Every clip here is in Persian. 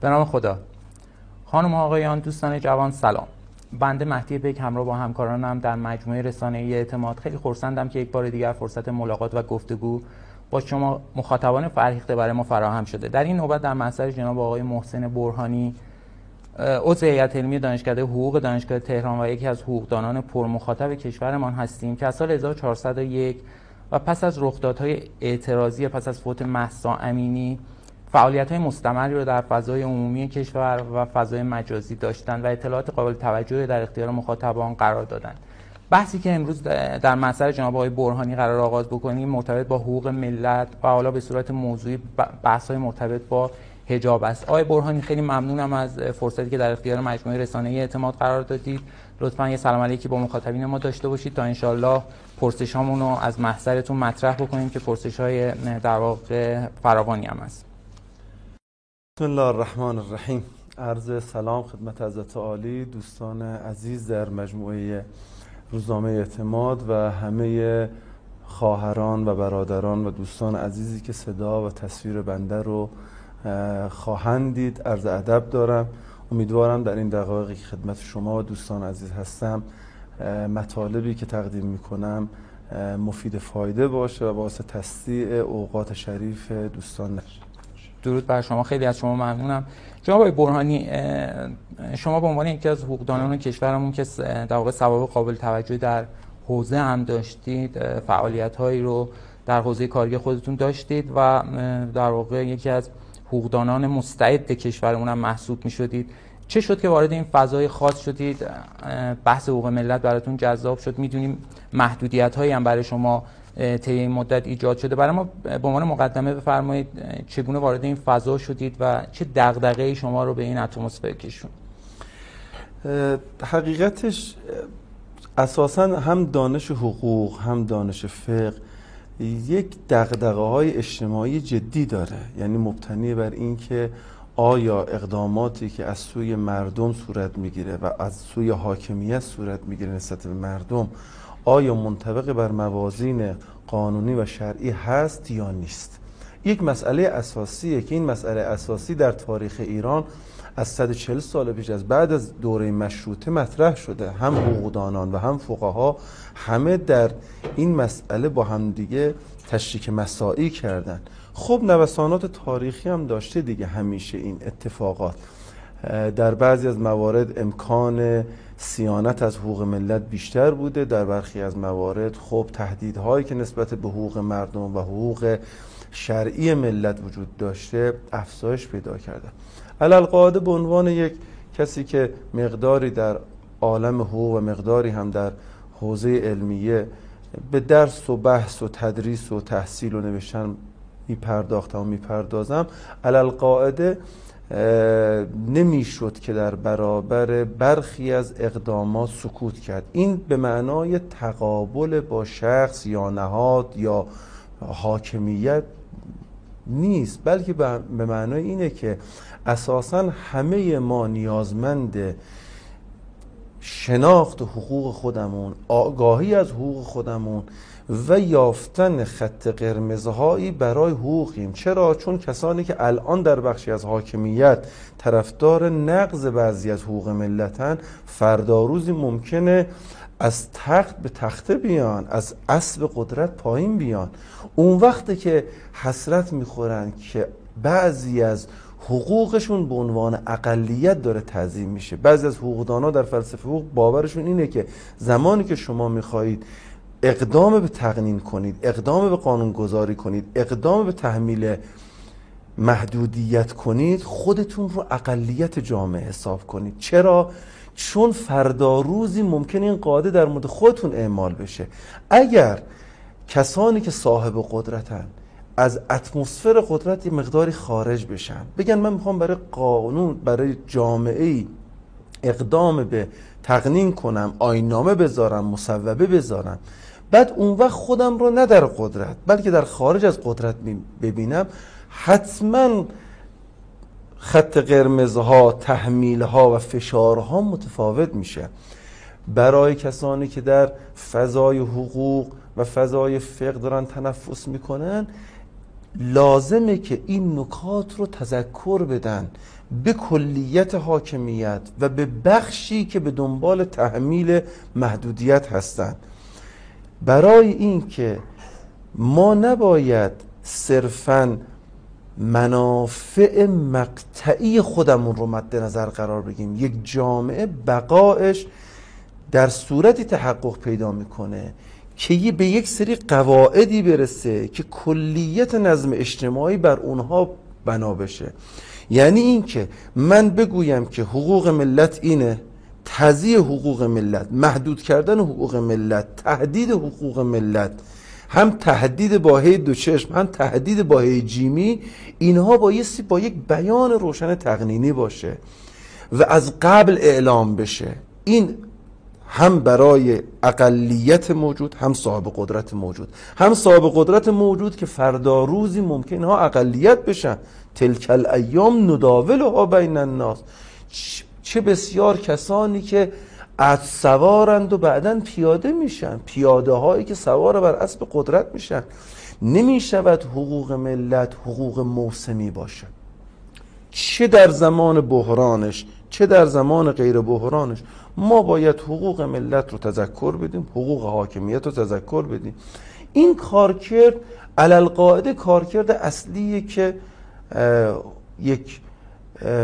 به نام خدا. خانم آقایان دوستان جوان سلام. بنده مهدی پیک همراه با همکارانم در مجموعه رسانه اعتماد خیلی خورسندم که یک بار دیگر فرصت ملاقات و گفتگو با شما مخاطبان فرهیخته برای ما فراهم شده. در این نوبت در محضر جناب آقای محسن برهانی عضو هیئت علمی دانشکده حقوق دانشگاه تهران و یکی از حقوقدانان پرمخاطب کشورمان هستیم که از سال 1401 و پس از رخدادهای اعتراضی پس از فوت مهسا امینی فعالیت های مستمری رو در فضای عمومی کشور و فضای مجازی داشتن و اطلاعات قابل توجه در اختیار مخاطبان قرار دادن. بحثی که امروز در مسئله جناب آقای برهانی قرار آغاز بکنیم مرتبط با حقوق ملت و حالا به صورت موضوعی بحث های مرتبط با حجاب است. آقای برهانی خیلی ممنونم از فرصتی که در اختیار مجموعه رسانه اعتماد قرار دادید. لطفا یه سلام علیکی با مخاطبین ما داشته باشید تا انشالله پرسش رو از محضرتون مطرح بکنیم که پرسش های در واقع فراوانی هم است بسم الله الرحمن الرحیم عرض سلام خدمت حضرت عالی دوستان عزیز در مجموعه روزنامه اعتماد و همه خواهران و برادران و دوستان عزیزی که صدا و تصویر بنده رو خواهند دید عرض ادب دارم امیدوارم در این دقایقی که خدمت شما و دوستان عزیز هستم مطالبی که تقدیم می‌کنم مفید فایده باشه و باعث تصدیع اوقات شریف دوستان نشه درود بر شما. خیلی از شما ممنونم. جناب برهانی شما به عنوان یکی از حقوقدانان کشورمون که در واقع ثواب قابل توجه در حوزه هم داشتید فعالیت هایی رو در حوزه کاری خودتون داشتید و در واقع یکی از حقوقدانان مستعد کشورمون هم محسوب می شدید چه شد که وارد این فضای خاص شدید؟ بحث حقوق ملت براتون جذاب شد. می‌دونیم محدودیت هایی هم برای شما طی این مدت ایجاد شده. برای ما به عنوان مقدمه بفرمایید چگونه وارد این فضا شدید و چه دغدغه‌ای شما رو به این اتمسفر کشون حقیقتش اساسا هم دانش حقوق هم دانش فقه یک دغدغه های اجتماعی جدی داره. یعنی مبتنی بر اینکه آیا اقداماتی که از سوی مردم صورت می‌گیره و از سوی حاکمیت صورت می‌گیره نسبت به مردم آیا منطبق بر موازین قانونی و شرعی هست یا نیست؟ یک مسئله اساسیه که این مسئله اساسی در تاریخ ایران از 140 سال پیش از بعد از دوره مشروطه مطرح شده. هم حقوقدانان و هم فقها همه در این مسئله با همدیگه تشریک مساعی کردن. خب نوسانات تاریخی هم داشته دیگه همیشه این اتفاقات. در بعضی از موارد امکان سیانت از حقوق ملت بیشتر بوده. در برخی از موارد خب تهدیدهایی که نسبت به حقوق مردم و حقوق شرعی ملت وجود داشته افزایش پیدا کرده. علالقاعده به عنوان یک کسی که مقداری در عالم حقوق و مقداری هم در حوزه علمیه به درس و بحث و تدریس و تحصیل و نوشتن میپرداختم و می‌پردازم علالقاعده نمی‌شد که در برابر برخی از اقدامات سکوت کرد. این به معنای تقابل با شخص یا نهاد یا حاکمیت نیست بلکه به معنای اینه که اساسا همه ما نیازمند شناخت حقوق خودمون آگاهی از حقوق خودمون و یافتن خط قرمزهایی برای حقوقیم. چرا؟ چون کسانی که الان در بخشی از حاکمیت طرفدار نقض بعضی از حقوق ملتن فردا روزی ممکنه از تخت به تخته بیان از اسب قدرت پایین بیان. اون وقتی که حسرت می‌خورن که بعضی از حقوقشون به عنوان اقلیت داره تعظیم میشه. بعضی از حقوقدانا در فلسفه حقوق باورشون اینه که زمانی که شما می‌خواهید اقدام به تقنین کنید اقدام به قانون گذاری کنید اقدام به تحمیل محدودیت کنید خودتون رو اقلیت جامعه حساب کنید چرا؟ چون فردا روزی ممکن این قاعده در مورد خودتون اعمال بشه اگر کسانی که صاحب قدرتن از اتمسفر قدرت یه مقداری خارج بشن بگن من می‌خوام برای قانون برای جامعه اقدام به تقنین کنم آینامه بذارم مصوبه بذارم بعد اون وقت خودم رو نه در قدرت بلکه در خارج از قدرت ببینم. حتما خط قرمزها تحمیلها و فشارها متفاوت میشه. برای کسانی که در فضای حقوق و فضای فقه دارن تنفس می‌کنن لازمه که این نکات رو تذکر بدن به کلیت حاکمیت و به بخشی که به دنبال تحمیل محدودیت هستند برای اینکه ما نباید صرفا منافع مقطعی خودمون رو مد نظر قرار بگیم. یک جامعه بقایش در صورتی تحقق پیدا می‌کنه که به یک سری قواعدی برسه که کلیت نظم اجتماعی بر اونها بنا بشه. یعنی اینکه من بگویم که حقوق ملت اینه تضییع حقوق ملت محدود کردن حقوق ملت تهدید حقوق ملت هم تهدید با هی دو چشم هم تهدید با هی جیمی اینها بایستی با یک بیان روشن تقنینی باشه و از قبل اعلام بشه. این هم برای اقلیت موجود هم صاحب قدرت موجود. هم صاحب قدرت موجود که فردا روزی ممکن ها اقلیت بشن. تلکل ایام نداولها بین الناس. چه بسیار کسانی که از سوارند و بعدا پیاده میشن. پیاده هایی که سوار بر اسب قدرت میشن. نمی شود حقوق ملت حقوق موسمی باشه. چه در زمان بحرانش چه در زمان غیر بحرانش. ما باید حقوق ملت رو تذکر بدیم حقوق حاکمیت رو تذکر بدیم. این کارکرد علالقاعده کارکرد اصلیه که یک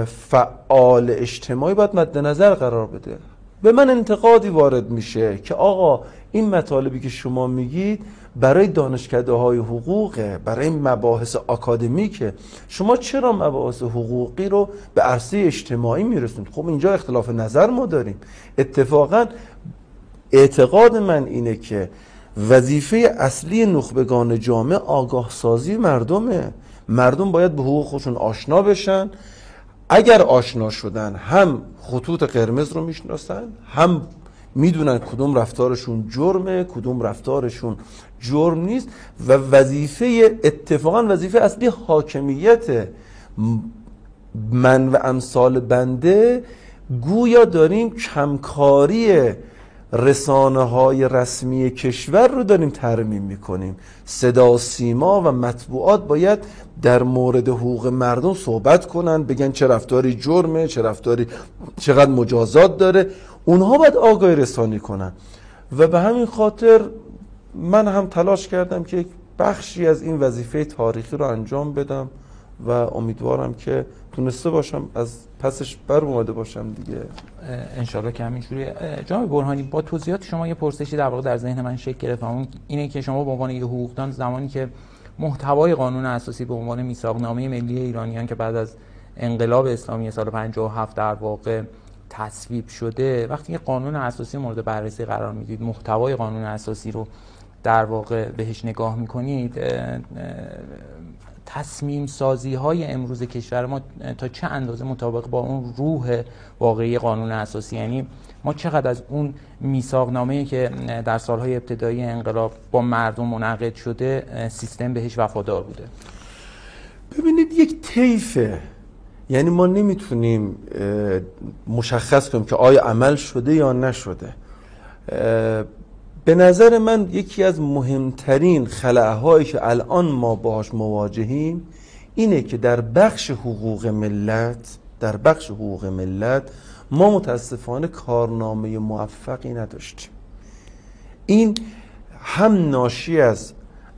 فعال اجتماعی باید مد نظر قرار بده. به من انتقادی وارد میشه که آقا این مطالبی که شما میگید برای دانشکده های حقوقه برای مباحث اکادمیکه شما چرا مباحث حقوقی رو به عرصه اجتماعی میرسونید؟ خب اینجا اختلاف نظر ما داریم. اتفاقا اعتقاد من اینه که وظیفه اصلی نخبگان جامعه آگاه سازی مردمه. مردم باید به حقوق خودشون آشنا بشن. اگر آشنا شدن هم خطوط قرمز رو می‌شناسن هم می‌دونن کدوم رفتارشون جرمه کدوم رفتارشون جرم نیست و وظیفه اتفاقا وظیفه اصلی حاکمیت من و امثال بنده گویا داریم کمکاری رسانه های رسمی کشور رو داریم ترمیم می‌کنیم. صدا سیما و مطبوعات باید در مورد حقوق مردم صحبت کنن بگن چه رفتاری جرمه چه رفتاری چقدر مجازات داره. اونها باید آگاهی رسانی کنن. و به همین خاطر من هم تلاش کردم که یک بخشی از این وظیفه تاریخی رو انجام بدم و امیدوارم که تونسته باشم از پسش بر اومده باشم دیگه. انشالله که همینجوری جناب برهانی با توضیحات شما یه پرسشی در واقع در ذهن من شکل گرفت. اون اینه که شما به عنوان یه حقوقدان زمانی که محتوای قانون اساسی به عنوان میثاقنامه ملی ایرانیان که بعد از انقلاب اسلامی سال 57 در واقع تصویب شده وقتی که قانون اساسی مورد بررسی قرار می‌دید محتوای قانون اساسی رو در واقع بهش نگاه می‌کنید تصمیم سازی های امروز کشور ما تا چه اندازه مطابق با اون روح واقعی قانون اساسی؟ یعنی ما چقدر از اون میثاق نامه‌ای که در سالهای ابتدایی انقلاب با مردم منعقد شده سیستم بهش وفادار بوده؟ ببینید یک طیفه. یعنی ما نمی‌تونیم مشخص کنیم که آیا عمل شده یا نشده. به نظر من یکی از مهمترین خلعهایی که الان ما باهاش مواجهیم اینه که در بخش حقوق ملت در بخش حقوق ملت ما متاسفانه کارنامه موفقی نداشتیم. این هم ناشی از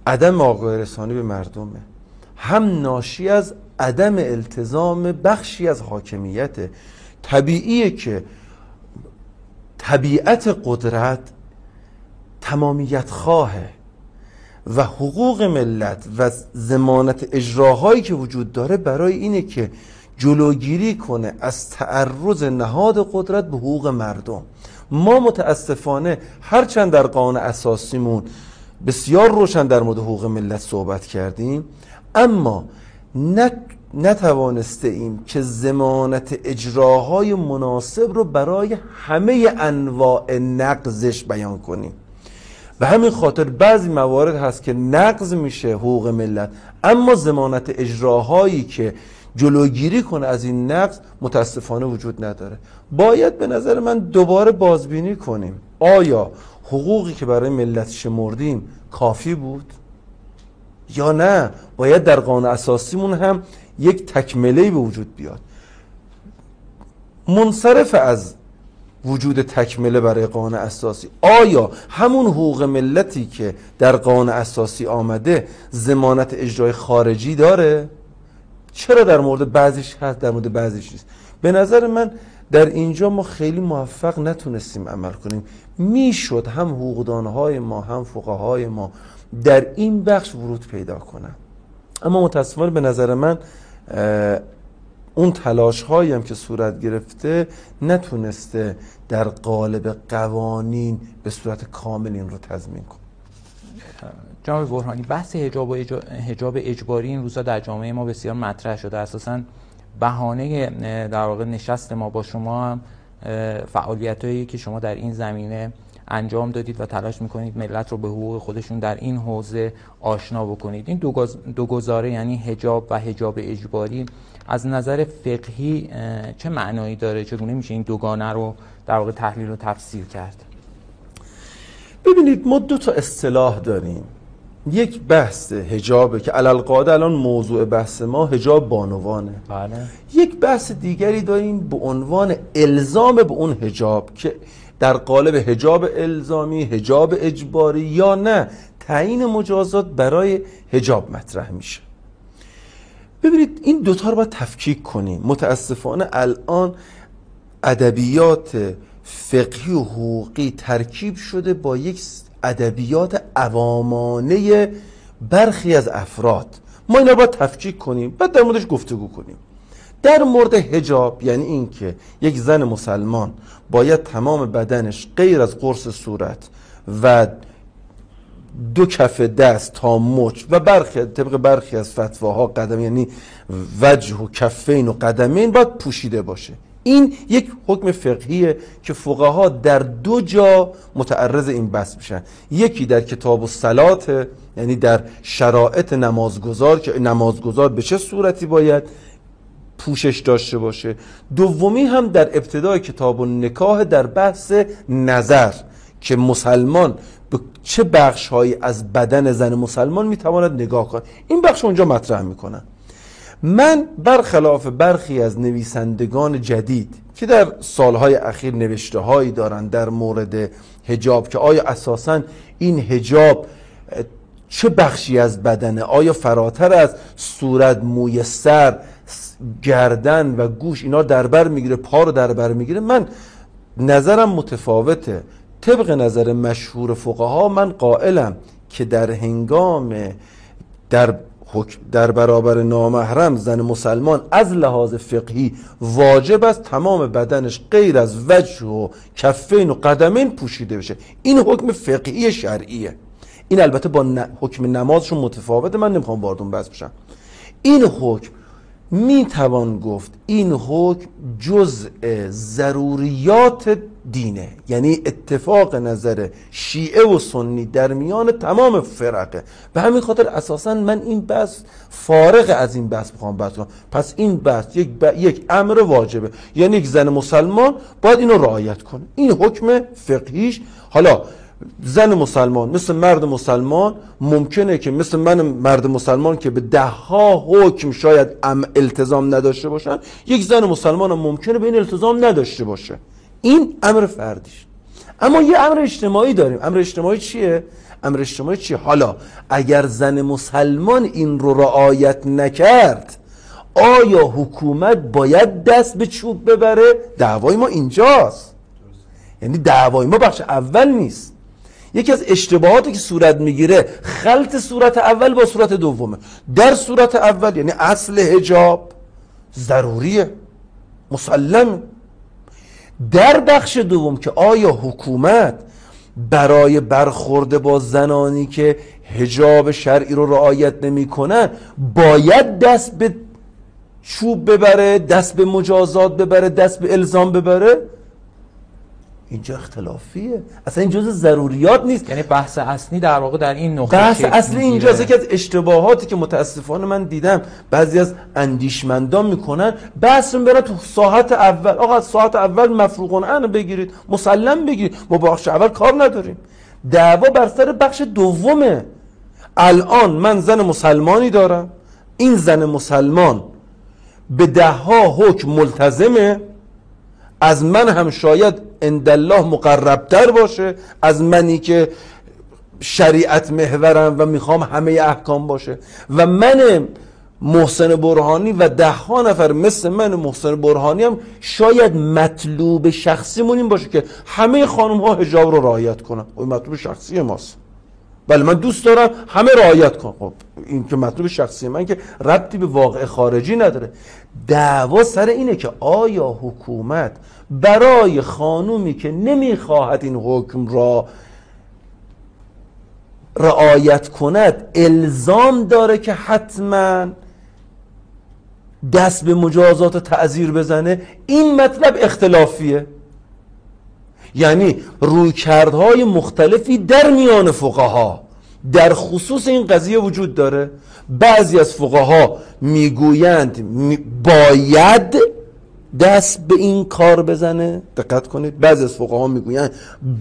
عدم آگاهی رسانی به مردمه هم ناشی از عدم التزام بخشی از حاکمیت طبیعیه که طبیعت قدرت تمامیت خواهه و حقوق ملت و زمانت اجراهایی که وجود داره برای اینه که جلوگیری کنه از تعرض نهاد قدرت به حقوق مردم. ما متاسفانه هرچند در قانون اساسیمون بسیار روشن در مورد حقوق ملت صحبت کردیم اما نتوانسته ایم که زمانت اجراهای مناسب رو برای همه انواع نقضش بیان کنیم. و همین خاطر بعضی موارد هست که نقض میشه حقوق ملت. اما زمانت اجراهایی که جلوگیری کنه از این نقض متاسفانه وجود نداره. باید به نظر من دوباره بازبینی کنیم. آیا حقوقی که برای ملت شمردیم کافی بود؟ یا نه؟ باید در قانون اساسیمون هم یک تکمله به وجود بیاد. منصرف از وجود تکمله برای قانون اساسی. آیا همون حقوق ملتی که در قانون اساسی آمده زمانت اجرای خارجی داره؟ چرا در مورد بعضیش هست در مورد بعضیش نیست؟ به نظر من در اینجا ما خیلی موفق نتونستیم عمل کنیم. می‌شد هم حقوقدانهای ما هم فقهای ما در این بخش ورود پیدا کنن. اما متاسفانه به نظر من اون تلاش هایی هم که صورت گرفته نتونسته در قالب قوانین به صورت کامل این رو تضمین کنه. جناب برهانی بحث حجاب و اجباری این روزا در جامعه ما بسیار مطرح شده. اساسا بهانه در واقع نشست ما با شما هم فعالیت که شما در این زمینه انجام دادید و تلاش می‌کنید ملت رو به حقوق خودشون در این حوزه آشنا بکنید. این دو گزاره یعنی حجاب و حجاب اجباری از نظر فقهی چه معنایی داره؟ چگونه میشه این دوگانه رو در واقع تحلیل و تفسیر کرد؟ ببینید ما دو تا اصطلاح داریم. یک بحث هجابه که علال قاعده الان موضوع بحث ما هجاب بانوانه. بله. یک بحث دیگری داریم به عنوان الزام به اون هجاب که در قالب هجاب الزامی هجاب اجباری یا نه تعیین مجازات برای هجاب مطرح میشه. ببینید این دوتا رو باید تفکیک کنیم. متاسفانه الان ادبیات فقهی و حقوقی ترکیب شده با یک ادبیات عوامانه برخی از افراد. ما اینا باید تفکیک کنیم بعد در موردش گفتگو کنیم. در مورد هجاب یعنی اینکه یک زن مسلمان باید تمام بدنش غیر از قرص صورت و دو کف دست تا مچ و برخی طبق برخی از فتواها قدم یعنی وجه و کفین و قدمین باید پوشیده باشه. این یک حکم فقهیه که فقها در دو جا متعرض این بحث میشن. یکی در کتاب و یعنی در شرایط نمازگذار که نمازگذار به چه صورتی باید؟ پوشش داشته باشه. دومی هم در ابتدای کتاب و نکاح در بحث نظر که مسلمان به چه بخش هایی از بدن زن مسلمان می‌تواند نگاه کند. این بخش اونجا مطرح می‌کنن من برخلاف برخی از نویسندگان جدید که در سالهای اخیر نوشته هایی دارن در مورد هجاب که آیا اساسا این هجاب چه بخشی از بدنه؟ آیا فراتر از صورت موی سر گردن و گوش اینا در بر می‌گیره پا رو در بر می‌گیره. من نظرم متفاوته. طبق نظر مشهور فقها من قائلم که در هنگام در در برابر نامحرم زن مسلمان از لحاظ فقهی واجب است تمام بدنش غیر از وجه و کفین و قدمین پوشیده بشه. این حکم فقهی شرعیه. این البته با حکم نمازشون متفاوته. من نمی‌خوام واردون بس بشم. این حکم می توان گفت این حکم جزء ضروریات دینه یعنی اتفاق نظر شیعه و سنی در میان تمام فرقه. به همین خاطر اساسا من این بحث فارغ از این بحث می‌خوام بحث کنم. پس این بحث یک, یک امر واجبه. یعنی یک زن مسلمان باید اینو رعایت کنه. این حکم فقهیش. حالا زن مسلمان مثل مرد مسلمان ممکنه که مثل من مرد مسلمان که به ده ها حکم شاید ام التزام نداشته باشن یک زن مسلمان هم ممکنه به این التزام نداشته باشه. این امر فردیش. اما یه امر اجتماعی داریم. امر اجتماعی چیه؟ امر اجتماعی چیه؟ حالا اگر زن مسلمان این رو رعایت نکرد آیا حکومت باید دست به چوب ببره؟ دعوای ما اینجاست. یعنی دعوای ما بخش اول نیست. یکی از اشتباهاتی که صورت می‌گیره خلط صورت اول با صورت دومه. در صورت اول یعنی اصل هجاب ضروریه. مسلم در بخش دوم که آیا حکومت برای برخورده با زنانی که هجاب شرعی رو رعایت نمی‌کنن باید دست به چوب ببره دست به مجازات ببره دست به الزام ببره؟ اینجا اختلافیه. اصلا این جز ضروریات نیست. یعنی بحث اصلی در واقع در این نقطه بحث اصلی اینجاست که از اشتباهاتی که متاسفانه من دیدم بعضی از اندیشمندان می‌کنن بحث رو برن تو ساعت اول. آقا ساعت اول مفروغون ان بگیرید مسلم بگیرید. ما بخش اول کار نداریم. دعوا بر سر بخش دومه الان من زن مسلمانی دارم. این زن مسلمان به ده ها حکم ملتزمه. از من هم شاید اندالله مقربتر باشه از منی که شریعت محورم و می‌خوام همه احکام باشه. و من محسن برهانی و ده ها نفر مثل من محسن برهانی هم شاید مطلوب شخصیمون این باشه که همه خانم ها هجاب رو رعایت کنن. خب، مطلوب شخصی ماست. بله من دوست دارم همه رعایت کن خب این که مطلوب شخصی من که ربطی به واقع خارجی نداره. دعوا سر اینه که آیا حکومت برای خانومی که نمی‌خواهد این حکم را رعایت کند الزام داره که حتما دست به مجازات تعذیر بزنه؟ این مطلب اختلافیه. یعنی رویکردهای مختلفی در میان فقها. در خصوص این قضیه وجود داره. بعضی از فقها می‌گویند باید دست به این کار بزنه. دقت کنید. بعضی از فقها می‌گویند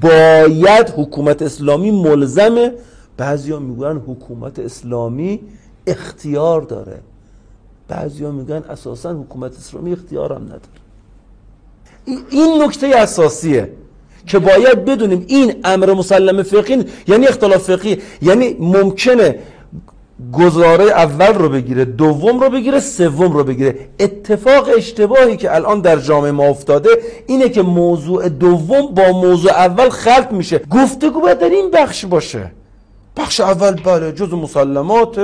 باید حکومت اسلامی ملزمه. بعضی ها می‌گویند حکومت اسلامی اختیار داره. بعضی ها میگن اساسا حکومت اسلامی اختیار هم نداره این نکته اساسیه. که باید بدونیم این امر مسلم فقهی یعنی اختلاف فقهی. یعنی ممکنه گزاره اول رو بگیره دوم رو بگیره سوم رو بگیره. اتفاق اشتباهی که الان در جامعه ما افتاده اینه که موضوع دوم با موضوع اول خلط میشه. گفتگو باید در این بخش باشه. بخش اول بله جز مسلمات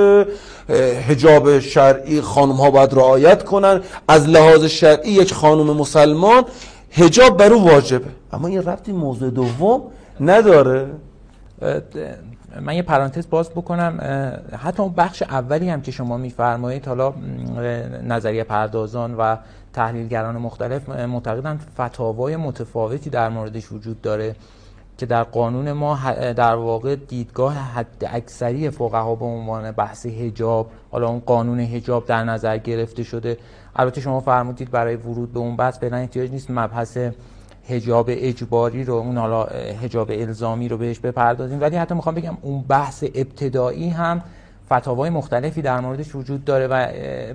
حجاب شرعی خانم ها باید رعایت کنن. از لحاظ شرعی یک خانم مسلمان حجاب بر او واجبه. اما این ربطی موضوع دوم نداره. من یه پرانتز باز بکنم. حتی اون بخش اولی هم که شما میفرمایید حالا نظریه پردازان و تحلیلگران مختلف معتقدن فتاوای متفاوتی در موردش وجود داره که در قانون ما در واقع دیدگاه حد اکثری فقها به عنوان بحث هجاب حالا اون قانون هجاب در نظر گرفته شده. البته شما فرمودید برای ورود به اون بحث فعلا احتیاج نیست مبحث هجاب اجباری رو اون حالا هجاب الزامی رو بهش بپردازیم. ولی حتی می‌خوام بگم اون بحث ابتدایی هم فتاوای مختلفی در موردش وجود داره و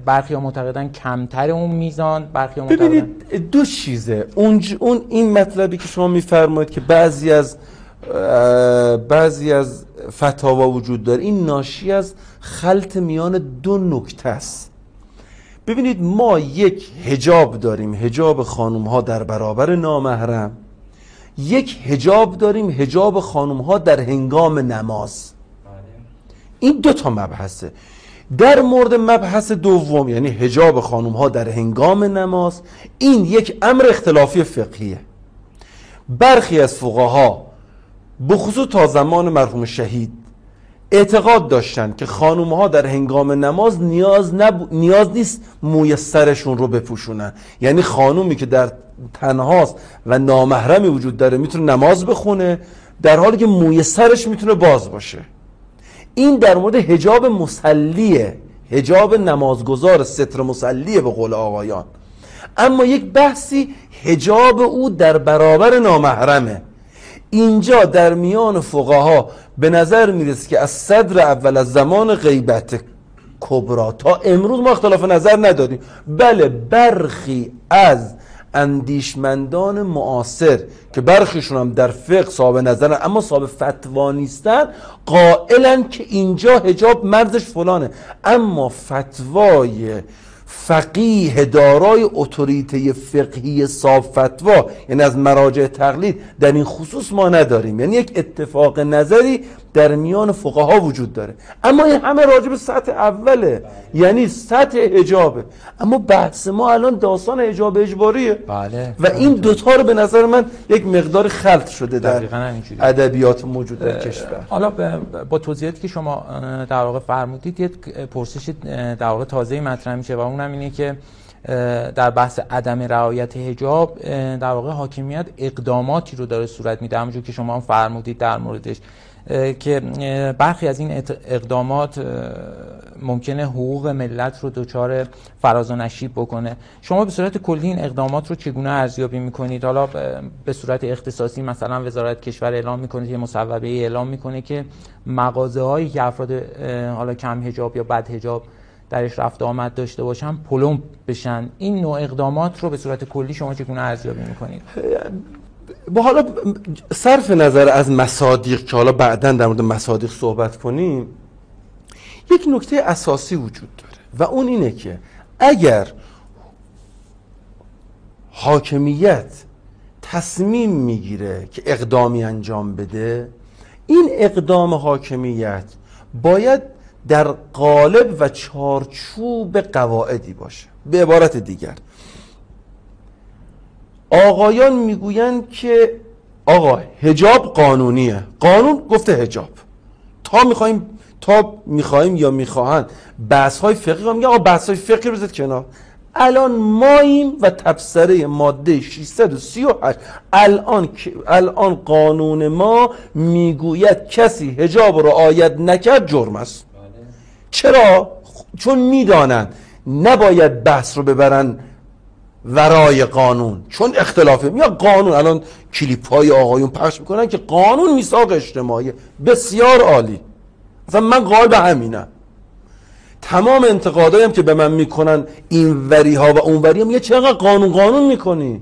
برخی ها معتقدن کمتر اون میزان برخی ها ببینید دو چیزه. اون, اون این مطلبی که شما میفرمایید که بعضی از بعضی از فتاوا وجود داره این ناشی از خلط میان دو نکته است. ببینید ما یک هجاب داریم هجاب خانم ها در برابر نامحرم. یک هجاب داریم هجاب خانم ها در هنگام نماز. این دو تا مبحثه. در مورد مبحث دوم یعنی هجاب خانم ها در هنگام نماز این یک امر اختلافی فقهیه. برخی از فقها بخصوص تا زمان مرحوم شهید اعتقاد داشتن که خانوم ها در هنگام نماز نیاز, نب... نیاز نیست موی سرشون رو بپوشونن. یعنی خانومی که در تنهاست و نامحرمی وجود داره می‌تونه نماز بخونه در حالی که موی سرش می‌تونه باز باشه. این در مورد هجاب مسلیه هجاب نمازگزار ستر مسلیه به قول آقایان. اما یک بحثی هجاب او در برابر نامحرمه. اینجا در میان فقها به نظر می‌رسه که از صدر اول از زمان غیبت کبرا تا امروز ما اختلاف نظر نداریم. بله برخی از اندیشمندان معاصر که برخیشون هم در فقه صاحب نظرن اما صاحب فتوا نیستن قائلن که اینجا هجاب مرزش فلانه. اما فتوای فقیه دارای اتوریته فقهی صاف فتوا یعنی از مراجع تقلید در این خصوص ما نداریم. یعنی یک اتفاق نظری در میان فقها وجود داره. اما این همه راجع به سطح اوله. یعنی سطح حجابه. اما بحث ما الان داستان حجاب اجباریه. بله. و این دوتا رو به نظر من یک مقدار خلط شده در ادبیات موجود در کشور. حالا با توضیحاتی که شما در واقع فرمودید یک پرسش در واقع تازه مطرح میشه و اونم اینه که در بحث عدم رعایت حجاب در واقع حاکمیت اقداماتی رو داره صورت میده. همونجور که شما هم فرمودید در موردش. که برخی از این اقدامات ممکنه حقوق ملت رو دچار فراز و نشیب بکنه. شما به صورت کلی این اقدامات رو چگونه ارزیابی می‌کنید؟ حالا به صورت اختصاصی مثلا وزارت کشور اعلام می‌کنه یه مصوبه اعلام می‌کنه که مغازه هایی که افراد حالا کم هجاب یا بد هجاب درش رفت آمد داشته باشن پلم بشن. این نوع اقدامات رو به صورت کلی شما چگونه ارزیابی می‌کنید؟ با حالا صرف نظر از مصادیق که حالا بعدا در مورد مصادیق صحبت کنیم یک نکته اساسی وجود داره و اون اینه که اگر حاکمیت تصمیم می‌گیره که اقدامی انجام بده این اقدام حاکمیت باید در قالب و چارچوب قواعدی باشه. به عبارت دیگر. آقایان می‌گویند که آقا هجاب قانونیه. قانون گفته هجاب تا می‌خوایم تا می‌خوایم یا می‌خواهند بحث های فقهی میگه آقا بحث های فقهی رو کنار. الان ماییم و تبصره ماده 638 الان الان قانون ما می‌گوید کسی هجاب رو آید نکرد جرم است. چرا؟ چون می‌دانند نباید بحث رو ببرن ورای قانون. چون اختلافه یا قانون الان کلیپ های آقایون پخش می‌کنن که قانون میثاق اجتماعی. بسیار عالی. مثلا من قائل به همینم. تمام انتقادایم که به من می‌کنن این وری ها و اون وری ها میگه چقدر قانون قانون می‌کنی؟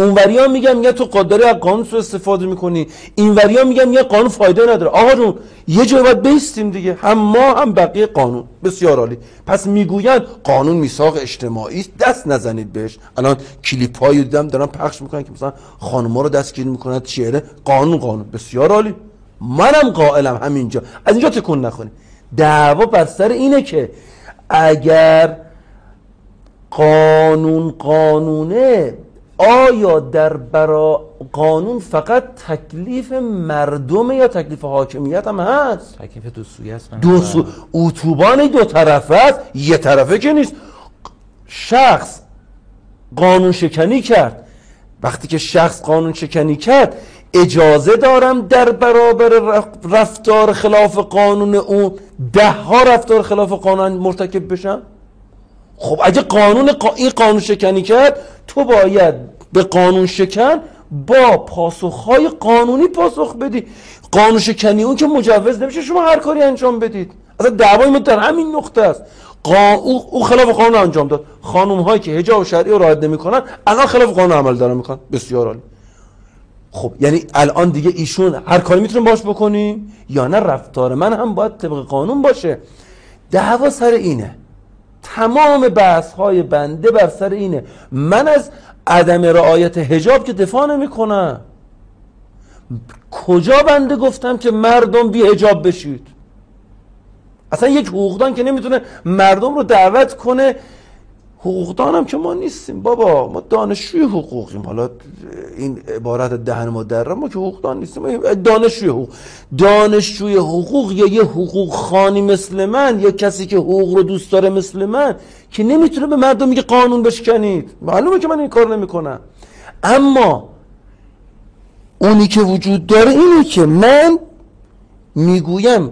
اون ها میگن میگه تو قادری از قانون سو استفاده می‌کنی. این ها میگن میگه قانون فایده نداره. آقا جون یه جای باید بیستیم دیگه. هم ما هم بقیه قانون. بسیار عالی. پس می‌گوین قانون میثاق اجتماعی دست نزنید بهش. الان کلیپ هایی دیدم دارن پخش می‌کنن که مثلا خانم‌ها رو دستگیر می‌کنن. چهره قانون قانون. بسیار عالی. منم قائلم همینجا. از اینجا تکون نخونی دعوا بر سر اینه که اگر قانون قانونه آیا در برا قانون فقط تکلیف مردم یا تکلیف حاکمیت هم هست؟ تکلیف دو سویه است دو سو... اتوبان دو طرفه است یه طرفه که نیست. شخص قانون شکنی کرد. وقتی که شخص قانون شکنی کرد اجازه دارم در برابر رفتار خلاف قانون اون ده ها رفتار خلاف قانون مرتکب بشن خب اگه قانون این قانون شکنی کرد تو باید به قانون شکن با پاسخهای قانونی پاسخ بدی. قانون شکنی اون که مجوز نمیشه شما هر کاری انجام بدید. اصلا دعوای ما در همین نقطه است. قا... او خلاف قانون انجام داد. خانم هایی که حجاب شرعی رو رعایت نمی‌کنن الان خلاف قانون عمل دارن می‌کنن بسیار عالی. خب یعنی الان دیگه ایشون هر کاری می‌تونیم باش بکنیم یا نه؟ رفتار من هم باید طبق قانون باشه. دعوا سر اینه. تمام بحث های بنده بر سر اینه. من از عدم رعایت هجاب که دفاع نمی کنم کجا بنده گفتم که مردم بی هجاب بشید؟ اصلا یک حقوقدان که نمی‌تونه مردم رو دعوت کنه حقوقدان هم که ما نیستیم. بابا ما دانشجوی حقوقیم. حالا این عبارت دهن ما در ما که حقوقدان نیستیم. دانشجوی حقوق. دانشجوی حقوق یا یه حقوق خانی مثل من یا کسی که حقوق رو دوست داره مثل من که نمی‌تونه به مردم میگه قانون بشکنید. معلومه که من این کار نمی‌کنم. اما اونی که وجود داره اینه که من می‌گویم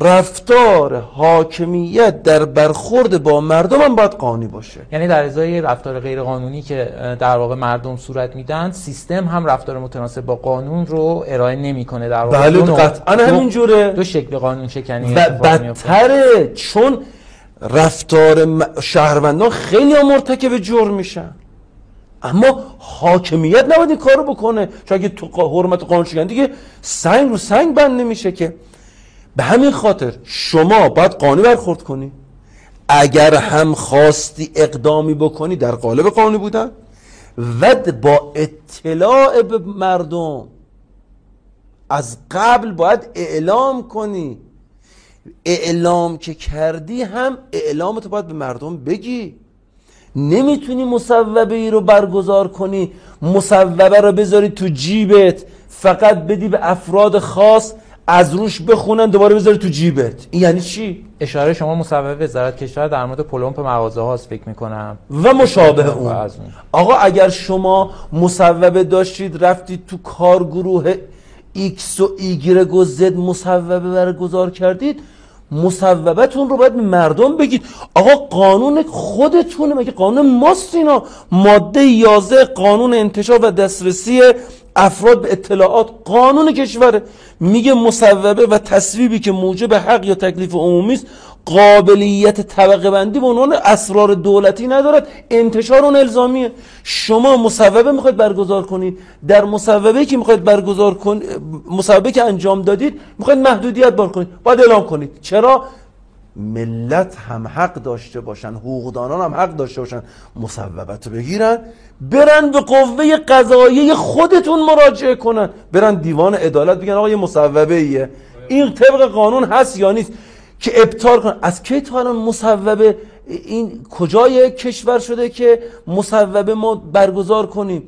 رفتار حاکمیت در برخورد با مردم هم باید قانونی باشه. یعنی در ازای رفتار غیر قانونی که در واقع مردم صورت میدن سیستم هم رفتار متناسب با قانون رو ارائه نمی‌کنه در واقع. بله قطعا همین جوره. دو شکل قانون شکنی بدتره چون رفتار شهروندان خیلی مرتکب جرم میشن. اما حاکمیت نباید این کارو بکنه. چون اگه تو حرمت قانون شکن دیگه سنگ رو سنگ بند نمیشه که. به همین خاطر شما باید قانونی برخورد کنی. اگر هم خواستی اقدامی بکنی در قالب قانونی بودن. و با اطلاع به مردم. از قبل باید اعلام کنی. اعلام که کردی هم اعلامت باید به مردم بگی. نمی‌تونی مصوبه ای رو برگزار کنی. مصوبه رو بذاری تو جیبت. فقط بدی به افراد خاص از روش بخونن دوباره بذاری تو جیبت. این یعنی چی؟ اشاره شما مصوبه وزارت کشور در مورد پلمپ مغازه هاست فکر می‌کنم. و مشابه اون. آقا اگر شما مصوبه داشتید رفتید تو کارگروه ایکس و ایگرگ و زد مصوبه برگزار کردید مصوبتون رو باید به مردم بگید. آقا قانون خودتونه مگه قانون ماست اینا؟ ماده 11 قانون انتشار و دسترسی افراد به اطلاعات قانون کشوره میگه مصوبه و تصویبی که موجب حق یا تکلیف عمومی است قابلیت طبقه بندی به عنوان اسرار دولتی ندارد انتشار اون الزامیه. شما مصوبه می‌خواید برگزار کنید. در مصوبه که می‌خواید برگزار کن مصوبه که انجام دادید می‌خواید محدودیت بار کنید. باید اعلام کنید. چرا؟ ملت هم حق داشته باشن حقوقدانان هم حق داشته باشن مصوبت بگیرن برن به قوه قضاییه خودتون مراجعه کنن. برن دیوان عدالت بگن آقا یه مصوبه ایه این طبق قانون هست یا نیست؟ که ابطال کنن از کی تا الان مصوبه؟ این کجای کشور شده که مصوبه ما برگزار کنیم؟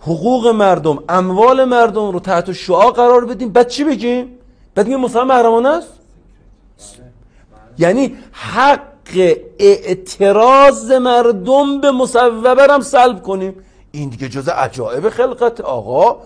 حقوق مردم اموال مردم رو تحت شعا قرار بدیم. بعد چی بگیم؟ بعد میگه مصوبه محرمانه است؟ یعنی حق اعتراض مردم به مصوبه هم سلب کنیم. این دیگه جز عجایب خلقت آقا.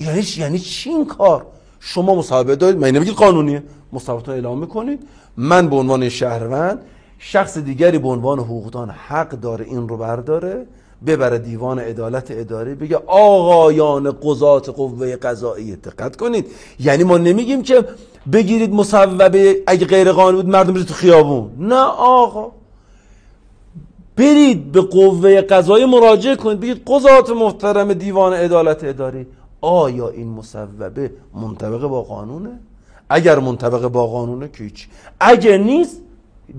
یعنی یعنی چی این کار؟ شما مصوبه دارید من نمیگید قانونیه. مصوبه اعلام می‌کنید. من به عنوان شهروند شخص دیگری به عنوان حقوقدان حق داره این رو برداره. ببره دیوان عدالت اداری بگه آقایان قضات قوه قضایی دقت کنید. یعنی ما نمیگیم که بگیرید مصوبه اگه غیر قانونی بود مردم تو خیابون. نه آقا. برید به قوه قضایی مراجعه کنید. بگید قضات محترم دیوان عدالت اداری آیا این مصوبه منطبق با قانونه؟ اگر منطبق با قانونه که هیچ. اگر نیست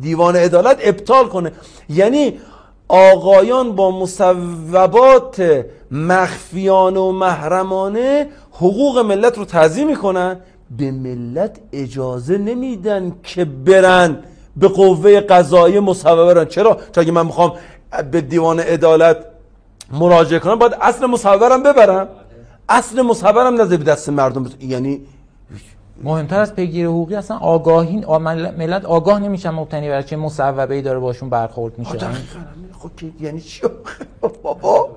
دیوان عدالت ابطال کنه. یعنی آقایان با مصوبات مخفیانه و محرمانه حقوق ملت رو تعظیم می‌کنن. به ملت اجازه نمیدن که برن. به قوه قضایی مصوبه برن. چرا؟ تا اگه من می‌خوام به دیوان عدالت مراجعه کنم باید اصل مصوبه ببرم. اصل مصوبه هم نزد دست مردم. یعنی مهمتر از پیگیر حقوقی اصلا آگاهی ملت آگاه نمیشن مبتنی بر چه مصوبه ای داره باشون برخورد میشه. خب یعنی چی؟ بابا.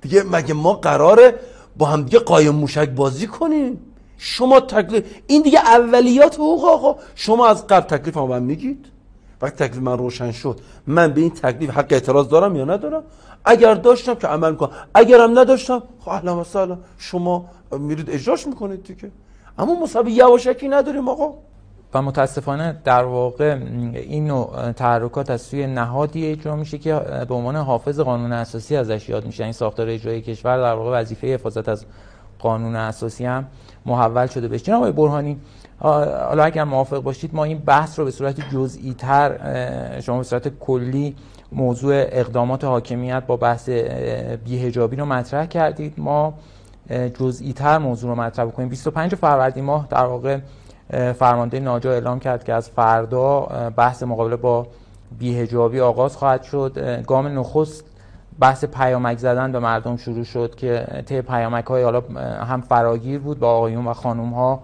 دیگه مگه ما قراره با هم دیگه قایم موشک بازی کنیم؟ شما تکلیف این دیگه اولیات حقوق آقا شما از قبل تکلیف من میگید. وقتی تکلیف من روشن شد من به این تکلیف حق اعتراض دارم یا ندارم؟ اگر داشتم که عمل کنم اگرم نداشتم خب اهلا شما میرید اجراش می‌کنید دیگه. اما مصابه یواشکی نداریم آقا. و متاسفانه در واقع این تحرکات از سوی نهادی اجرا میشه که به عنوان حافظ قانون اساسی ازش یاد میشه. این ساختار اجرایی کشور در واقع وظیفه حفاظت از قانون اساسی هم محول شده بشه جناب برهانی حالا اگر موافق باشید ما این بحث رو به صورت جزئی تر شما به صورت کلی موضوع اقدامات حاکمیت با بحث بیهجابی رو مطرح کردید. ما جزئی تر موضوع رو مطرح کنیم 25 فروردین ماه در واقع فرمانده ناجا اعلام کرد که از فردا بحث مقابله با بیهجابی آغاز خواهد شد. گام نخست بحث پیامک زدن به مردم شروع شد که طی پیامک های حالا هم فراگیر بود با آقایون و خانوم ها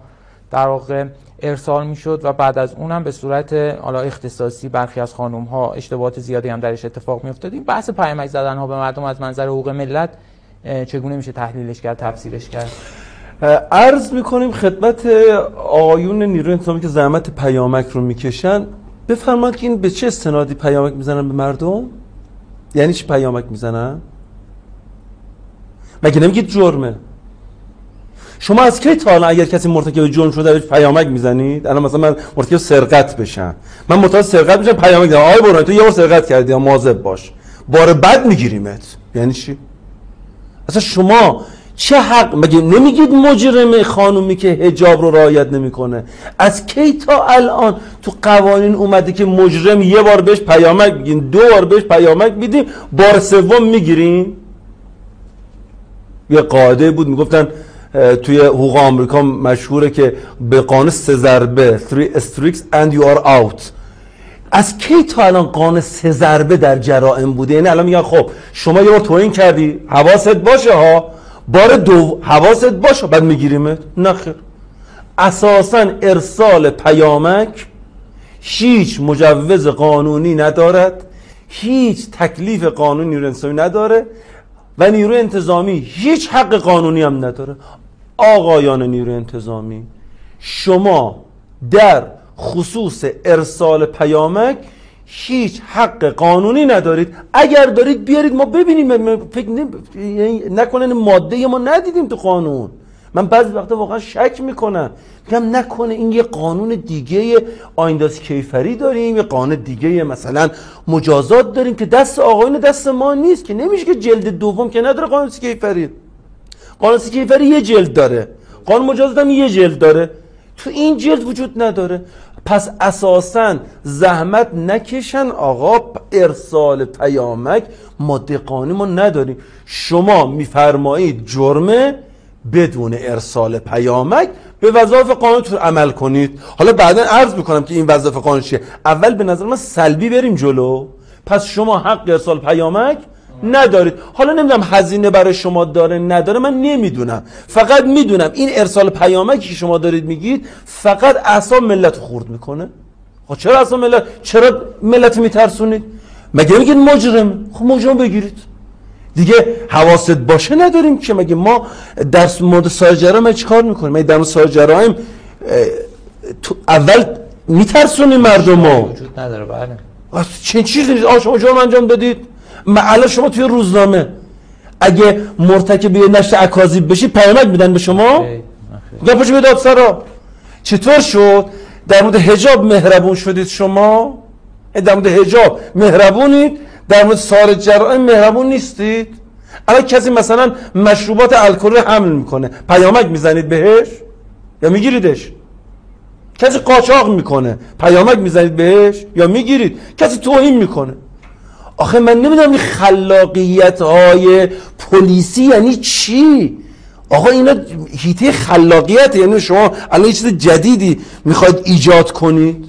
در واقع ارسال می‌شد و بعد از اونم به صورت حالا اختصاصی برخی از خانوم ها اشتباهات زیادی هم درش اتفاق می افتاد این بحث پیامک زدن ها به مردم از منظر حقوق ملت چگونه میشه تحلیلش کرد تفسیرش کرد؟ عرض می‌کنیم خدمت آقایون نیروی انتظامی که زحمت پیامک رو می‌کشن بفرمایید که این به چه استنادی پیامک می‌زنن به مردم؟ یعنی چی پیامک می‌زنن؟ مگه نمیگید جرمه؟ شما از کی تا اگر کسی مرتکب جرم شده بهش پیامک می‌زنید؟ الان مثلا من مرتکب سرقت بشم. من متوجه سرقت بشم پیامک می‌زنم. آقای برهانی تو یه بار سرقت کردی یا مواظب باش. بار بد میگیریمت. یعنی چی؟ اصلا شما چه حق مگه نمیگید مجرم خانومی که هجاب رو رعایت نمی‌کنه؟ از کی تا الان تو قوانین اومده که مجرم یه بار بهش پیامک بگین دو بار بهش پیامک بیدیم بار سوم می‌گیریم؟ یه قاعده بود می‌گفتن توی حقوق آمریکا مشهوره که به قانون سه ضربه three strikes and you are out. از کی تا الان قانون سه ضربه در جرائم بوده؟ یعنی الان میگن خب شما یه بار توهین کردی حواست باشه ها. بار دو حواست باشه بعد میگیریمت؟ نخیر اساسا ارسال پیامک هیچ مجوز قانونی ندارد هیچ تکلیف قانونی نیروی انتظامی نداره و نیروی انتظامی هیچ حق قانونی هم نداره. آقایان نیرو انتظامی شما در خصوص ارسال پیامک هیچ حق قانونی ندارید. اگر دارید بیارید ما ببینیم. فکر یعنی نکنن ماده ما ندیدیم تو قانون. من بعضی وقتا واقعا شک می‌کنم. میگم نکنه این یه قانون دیگه آینداز کیفری داریم یه قانون دیگه مثلا مجازات داریم که دست آقایون دست ما نیست که نمیشه که جلد دوم که نداره قانون کیفری. قانون کیفری یه جلد داره. قانون مجازات هم یه جلد داره. تو این جلد وجود نداره. پس اساسا زحمت نکشن آقا ارسال پیامک ماده قانونی ما نداریم. شما میفرمایید جرمه بدون ارسال پیامک به وظایف قانونتون عمل کنید. حالا بعدا عرض می‌کنم که این وظایف قانون چیه؟ اول به نظر من سلبی بریم جلو. پس شما حق ارسال پیامک ندارید. حالا نمی‌دونم هزینه برای شما داره نداره من نمی‌دونم. فقط می‌دونم این ارسال پیامکی که شما دارید میگید فقط اعصاب ملت خورد می‌کنه. خب چرا اصلا ملت چرا ملت میترسونید؟ مگه میگید مجرم؟ خب مجرم بگیرید. دیگه حواست باشه نداریم که مگه ما در مورد ساجرا ما چیکار می‌کنیم؟ مگه در مورد تو اول میترسونیم مردم رو وجود نداره بله. چه چیزی؟ آ شما جرم انجام دادید. الان شما توی روزنامه اگه مرتکب یه نشر اکاذیب بشی پیامک میدن به شما؟ یا پشت به سرا چطور شد؟ در مورد حجاب مهربون شدید شما؟ در مورد حجاب مهربونید در مورد سار جرائم مهربون نیستید؟ الان کسی مثلا مشروبات الکلی حمل می‌کنه پیامک می‌زنید بهش؟ یا میگیریدش؟ کسی قاچاق می‌کنه پیامک می‌زنید بهش؟ یا می‌گیرید؟ کسی توهین می‌کنه؟ آخه من نمی‌دونم این خلاقیت های پلیسی یعنی چی؟ آقا اینا هیته خلاقیت یعنی شما الان یه چیز جدیدی می‌خواید ایجاد کنید؟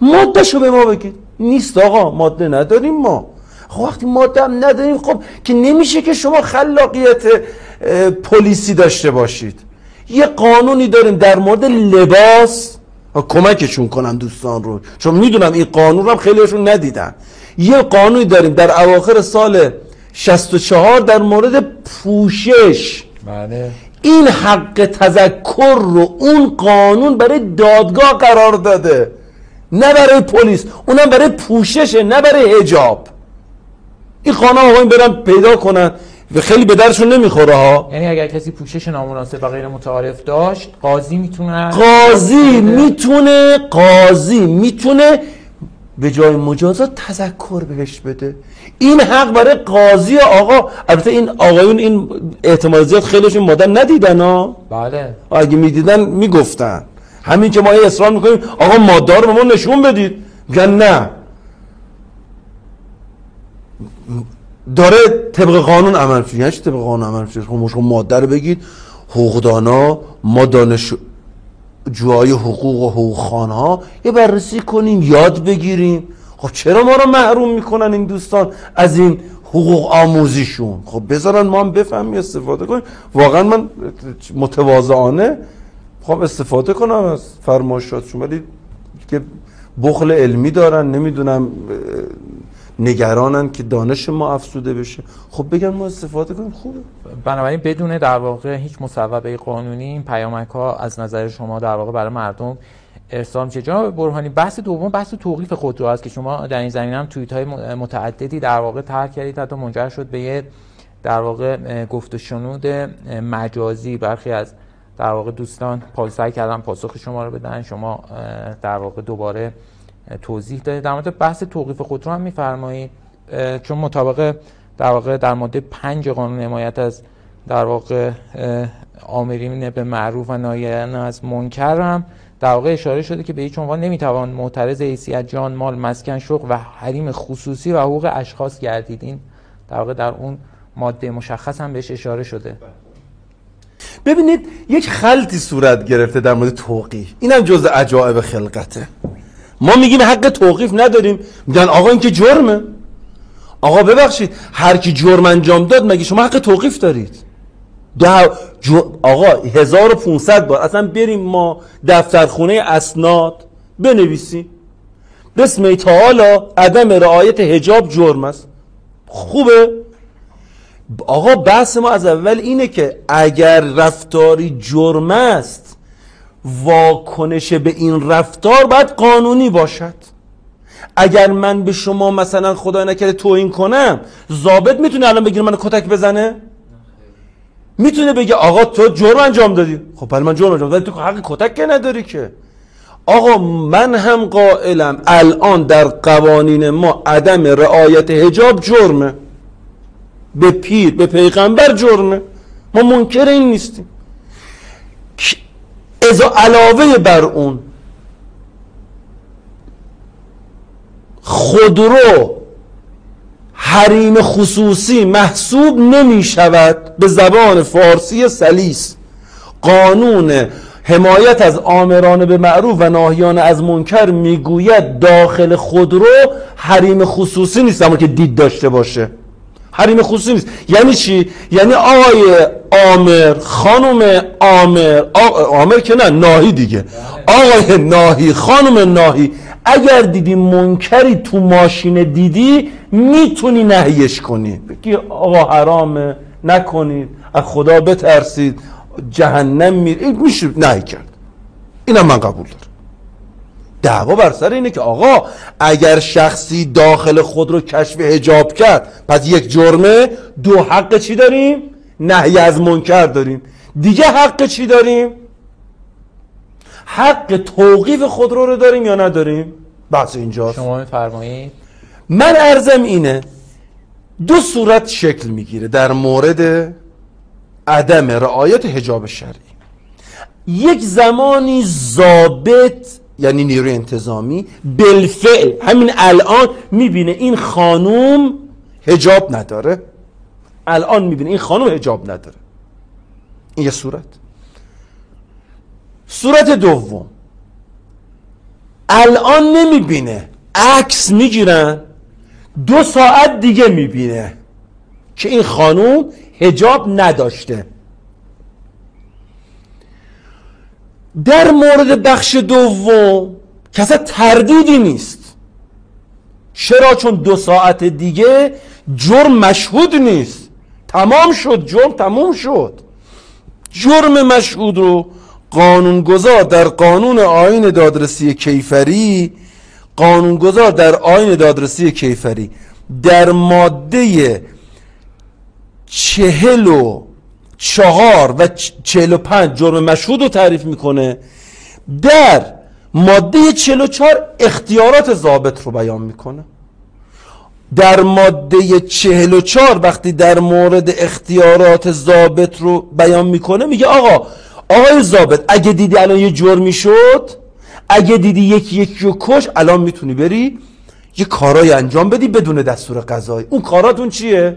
ماده شو به ما بگید. نیست آقا ماده نداریم ما. خب وقتی ماده هم نداریم خب که نمیشه که شما خلاقیت پلیسی داشته باشید. یه قانونی داریم در مورد لباس. کمکشون کنم دوستان رو. چون می‌دونم این قانون هم خیلیشون ندیدن. یه قانونی داریم. در اواخر سال 64 در مورد پوشش. بله. این حق تذکر رو اون قانون برای دادگاه قرار داده. نه برای پلیس اونم برای پوششه نه برای هجاب این قانون آقایون برن پیدا کنن. و خیلی به درشون نمی‌خوره ها. یعنی اگر کسی پوشش نامناسب و غیر متعارف داشت قاضی می‌تونه قاضی می‌تونه قاضی می‌تونه به جای مجازات تذکر بهش بده. این حق برای قاضی آقا البته این آقایون این احتمال زیاد خیلیشون مادر ندیدن ها بله. اگه می‌دیدن می‌گفتن. همین که ما یه اصرار می‌کنیم آقا مادر رو به ما نشون بدید. میگن نه. داره طبق قانون عمل میشه یعنی طبق قانون عمل میشه خب شما ماده رو بگید حقوقدانا ما دانش جوهای حقوق و حقوق ها یه بررسی کنیم یاد بگیریم. خب چرا ما رو محروم می‌کنن این دوستان از این حقوق آموزیشون؟ خب بذارن ما هم بفهمیم استفاده کنیم. واقعا من متواضعانه خب استفاده کنم از فرمایشاتشون ولی که بخل علمی دارن نمی‌دونم نگرانن که دانش ما افسوده بشه. خب بگن ما استفاده کنیم خوبه. بنابراین بدون در واقع هیچ مصوبه قانونی این پیامک ها از نظر شما در واقع برای مردم ارسال میشه. جناب برهانی بحث دوم بحث توقیف خودرو است که شما در این زمینه هم توییت های متعددی در واقع طرح کردید. حتی منجر شد به یه در واقع گفت و شنود مجازی. برخی از در واقع دوستان پاسخ کردن پاسخ شما رو بدن. شما در واقع دوباره توضیح دادید در مورد بحث توقیف خودرو هم میفرمایید چون مطابق در واقع در ماده پنج قانون حمایت از در واقع آمرین به معروف و نایران از منکر هم در واقع اشاره شده که به هیچ عنوان نمی‌توان معترض حیثیت جان مال مسکن شغل و حریم خصوصی و حقوق اشخاص گردید. این در واقع در اون ماده مشخص هم بهش اشاره شده. ببینید یک خلطی صورت گرفته در مورد توقیف. اینم جز عجایب خلقته. ما میگیم حق توقیف نداریم. میگن آقا این که جرمه. آقا ببخشید هر کی جرم انجام داد مگه شما حق توقیف دارید؟ آقا 1500 بار. اصلا بریم ما دفترخونه اسناد بنویسیم. بسم تعالی عدم رعایت حجاب جرم است. خوبه؟ آقا بحث ما از اول اینه که اگر رفتاری جرم است واکنش به این رفتار باید قانونی باشد. اگر من به شما مثلا خدا نکرده توهین کنم ضابط می‌تونه الان بگیره من کتک بزنه؟ می‌تونه بگه آقا تو جرم انجام دادی. خب ولی من جرم انجام دادی تو حق کتک که نداری که. آقا من هم قائلم الان در قوانین ما عدم رعایت حجاب جرمه. به پیر به پیغمبر جرمه. ما منکر این نیستیم. از علاوه بر اون خودرو حریم خصوصی محسوب نمی شود به زبان فارسی سلیس. قانون حمایت از آمران به معروف و ناهیان از منکر می‌گوید داخل خودرو حریم خصوصی نیست اما که دید داشته باشه. حریم خصوصی نیست. یعنی چی؟ یعنی آقای آمر خانم آمر آمر که نه ناهی دیگه. آقای ناهی خانم ناهی اگر دیدی منکری تو ماشین دیدی می‌تونی نهیش کنی. بگی آقا حرامه نکنید. از خدا بترسید. جهنم میر این میشه نهی کرد. اینم من قبول دارم. دعوا بر سر اینه که آقا اگر شخصی داخل خود رو کشف هجاب کرد پس یک جرمه دو حق چی داریم؟ نهی از منکر داریم. دیگه حق چی داریم؟ حق توقیف خودرو رو داریم یا نداریم؟ بحث اینجاست. شما میفرمایید؟ من ارزم اینه دو صورت شکل می‌گیره در مورد عدم رعایت حجاب شرعی. یک زمانی ضابط یعنی نیروی انتظامی بالفعل همین الان می‌بینه این خانوم هجاب نداره. الان می‌بینه این خانوم هجاب نداره. این یه صورت. صورت دوم. الان نمی‌بینه. عکس می‌گیرن. دو ساعت دیگه می‌بینه که این خانوم هجاب نداشته. در مورد بخش دوم کسا تردیدی نیست. چرا؟ چون دو ساعت دیگه جرم مشهود نیست. تمام شد جرم تمام شد. جرم مشهود رو قانونگذار در قانون آین دادرسی کیفری قانونگذار در آین دادرسی کیفری. در ماده چهل و چهار و چهل و پنج جرم مشهود رو تعریف می‌کنه. در ماده چهل و چهار اختیارات ضابط رو بیان می‌کنه. در ماده چهل و چهار وقتی در مورد اختیارات ضابط رو بیان می‌کنه میگه آقا آقای ضابط اگه دیدی الان یه جرمی شد اگه دیدی یکی یکی رو کش الان می‌تونی بری یه کارای انجام بدی بدون دستور قضایی. اون کاراتون چیه؟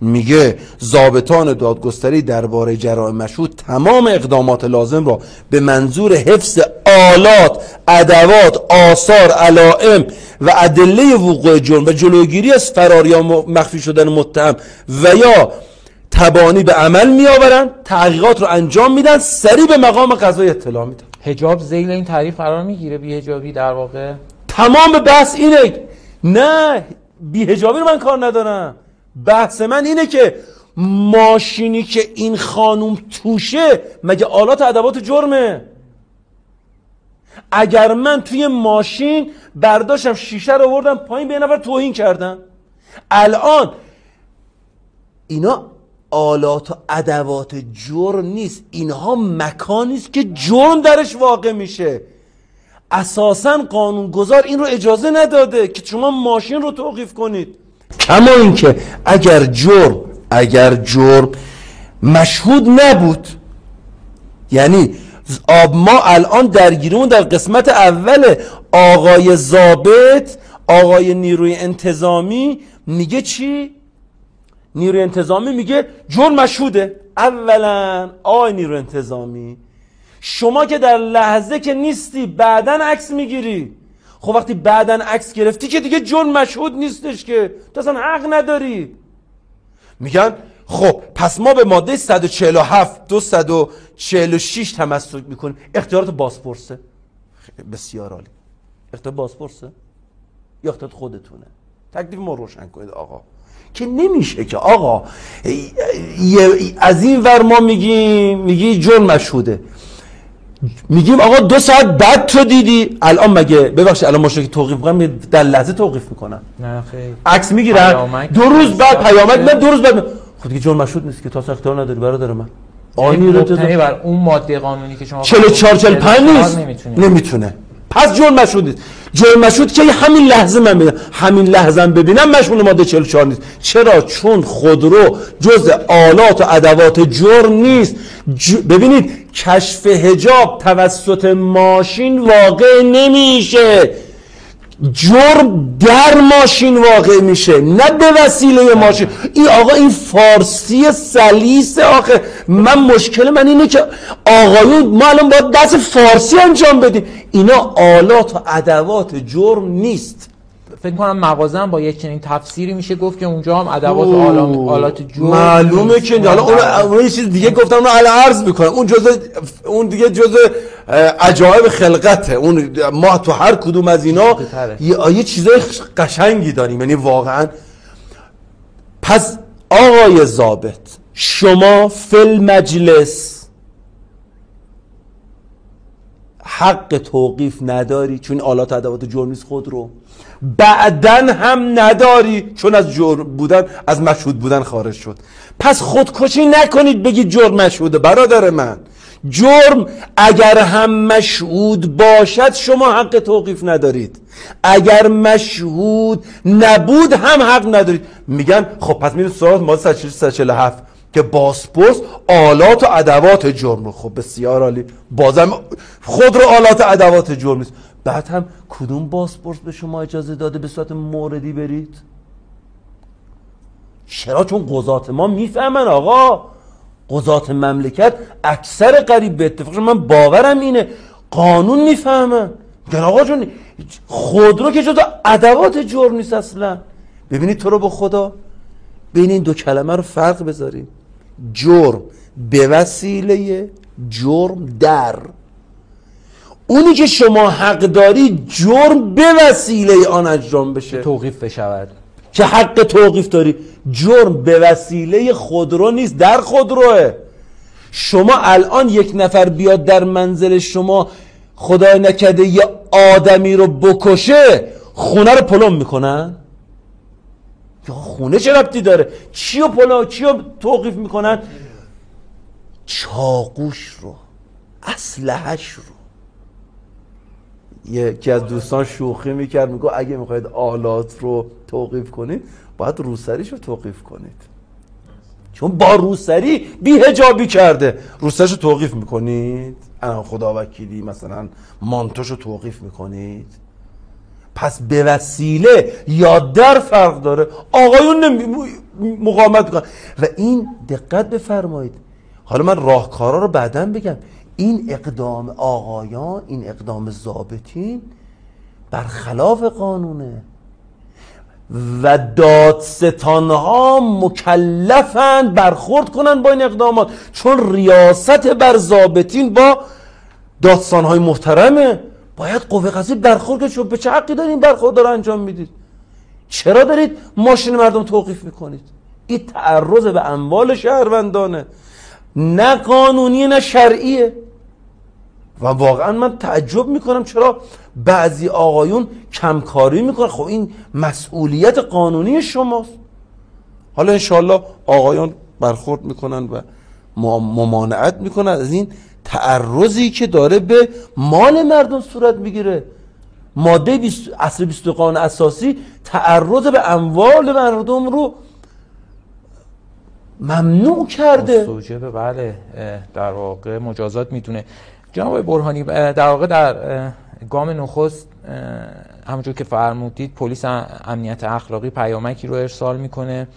میگه ضابطان دادگستری درباره جرائم مشهود تمام اقدامات لازم را به منظور حفظ آلات ادوات آثار علائم و ادله وقوع جرم و جلوگیری از فرار یا مخفی شدن متهم و یا تبانی به عمل میآورند تحقیقات رو انجام میدن سریع به مقام قضایی اطلاع میدن. هجاب زیل این تعریف قرار می‌گیره؟ بی هجابی در واقع؟ تمام بحث اینه نه بی هجابی رو من کار ندارم. بحث من اینه که ماشینی که این خانوم توشه مگه آلات ادوات جرمه؟ اگر من توی ماشین برداشتم شیشه رو آوردم پایین به نفر توهین کردم. الان اینا آلات و ادوات جرم نیست. اینها مکانی است که جرم درش واقع میشه. اساسا قانونگذار این رو اجازه نداده که شما ماشین رو توقیف کنید. کما اینکه اگر جرم اگر جرم مشهود نبود یعنی آب ما الان درگیرمون در قسمت اول آقای زابط آقای نیروی انتظامی میگه چی؟ نیروی انتظامی میگه جرم مشهوده. اولا آقای نیروی انتظامی شما که در لحظه که نیستی بعدا عکس می‌گیری. خب وقتی بعدا عکس گرفتی که دیگه جرم مشهود نیستش که. تو اصلا حق نداری. میگن خب پس ما به ماده 147 246 تمسک می‌کنیم. اختیارات بازپرسه. بسیار عالی. اختیار بازپرسه؟ یا اختیارات خودتونه؟ تکلیف ما روشن کنید آقا. که نمیشه که آقا از این ور ما میگیم میگی جرم مشهوده. میگیم آقا دو ساعت بعد تو دیدی. الان مگه ببخشید الان که توقیف می‌کنن در لحظه توقیف می‌کنن نه خیلی. عکس می‌گیرن دو روز بعد پیامک من دو روز بعد خود دیگه جرم مشهود نیست که تا اختیار نداری برادر من. آینی رو بر اون ماده قانونی که شما 44 45 نیست؟ نمی‌تونه. پس جرم مشهود نیست. جرم مشهود که همین لحظه من ببینم. همین لحظه ببینم مشمول ماده 44 نیست. چرا؟ چون خودرو جز آلات و ادوات جرم نیست. ببینید کشف هجاب توسط ماشین واقع نمیشه. جرم در ماشین واقع میشه نه به وسیله ماشین. این آقا این فارسی سلیس آخه. من مشکل من اینه که آقایون ما الان باید دست فارسی انجام بدیم. اینا آلات و ادوات جرم نیست. فکر کنم مغازه هم با یک چنین تفسیری میشه گفت که اونجا هم ادوات آلات جرم معلومه که حالا اون اون یه چیز دیگه گفتم اونو الان عرض می‌کنم اون جزء اون دیگه جزء عجایب خلقته. اون ما تو هر کدوم از اینا یه, یه چیزای قشنگی داریم. یعنی واقعا پس آقای ضابط شما فل مجلس حق توقیف نداری چون آلات ادوات جرمیز خود رو. بعدن هم نداری. چون از جرم بودن از مشهود بودن خارج شد. پس خودکشی نکنید بگید جرم مشهوده. برادر من جرم اگر هم مشهود باشد شما حق توقیف ندارید. اگر مشهود نبود هم حق ندارید. میگن خب پس میرید سراغ ماده 147 که باسپورس آلات و ادوات جرم رو. خب بسیار عالی. بازم خود رو آلات و ادوات جرم نیست. بعد هم کدوم باسپورس به شما اجازه داده به صورت موردی برید؟ چرا؟ چون قضات ما می‌فهمن آقا. قضات مملکت اکثر قریب به اتفاق. من باورم اینه. قانون می‌فهمن. میگن آقا جون خود رو که جدا ادوات جرم نیست اصلا. ببینید تو رو به خدا. بین این دو کلمه رو فرق بذاریم. جرم به وسیله جرم در. اونی که شما حق داری جرم به وسیله آن انجام بشه. توقیف بشود. که حق توقیف داری؟ جرم به وسیله خودرو نیست در خودروه. شما الان یک نفر بیاد در منزل شما خدای نکده یه آدمی رو بکشه خونه رو پلم می‌کنن یا خونه چه ربطی داره؟ چی رو پلم چی رو توقیف می‌کنن؟ چاقوش رو اسلحش رو. یکی از دوستان شوخی می‌کرد میگو اگه می‌خواید آلات رو توقیف کنید باید روسریش رو توقیف کنید. چون با روسری بی هجابی کرده. روسریش رو توقیف می‌کنید؟ خدا وکیلی مثلا مانتوش رو توقیف می‌کنید؟ پس به وسیله یا در فرق داره. آقایون مقاومت می‌کنن. و این دقت بفرمایید. حالا من راهکارا رو بعدا بگم. این اقدام آقایان این اقدام ضابطین برخلاف قانونه. و دادستان ها مکلفند برخورد کنن با این اقدامات چون ریاست بر ضابطین با دادستان های محترمه. باید قوه قضایی برخورد کنید به چه حقی دارید این برخورد رو انجام می‌دید؟ چرا دارید ماشین مردم توقیف می‌کنید؟ این تعرض به اموال شهروندانه. نه قانونی نه شرعیه. و واقعا من تعجب می‌کنم چرا بعضی آقایون کمکاری می‌کنن. خب این مسئولیت قانونی شماست. حالا انشالله آقایان برخورد می‌کنن و ممانعت می‌کنن از این تعرضی که داره به مال مردم صورت می‌گیره. ماده 20 اصل 20 قانون اساسی تعرض به اموال مردم رو ممنوع کرده. سوجه بله در واقع مجازات می‌تونه. جناب برهانی در واقع در گام نخست همونجور که فرمودید پلیس امنیت اخلاقی پیامکی رو ارسال می‌کنه.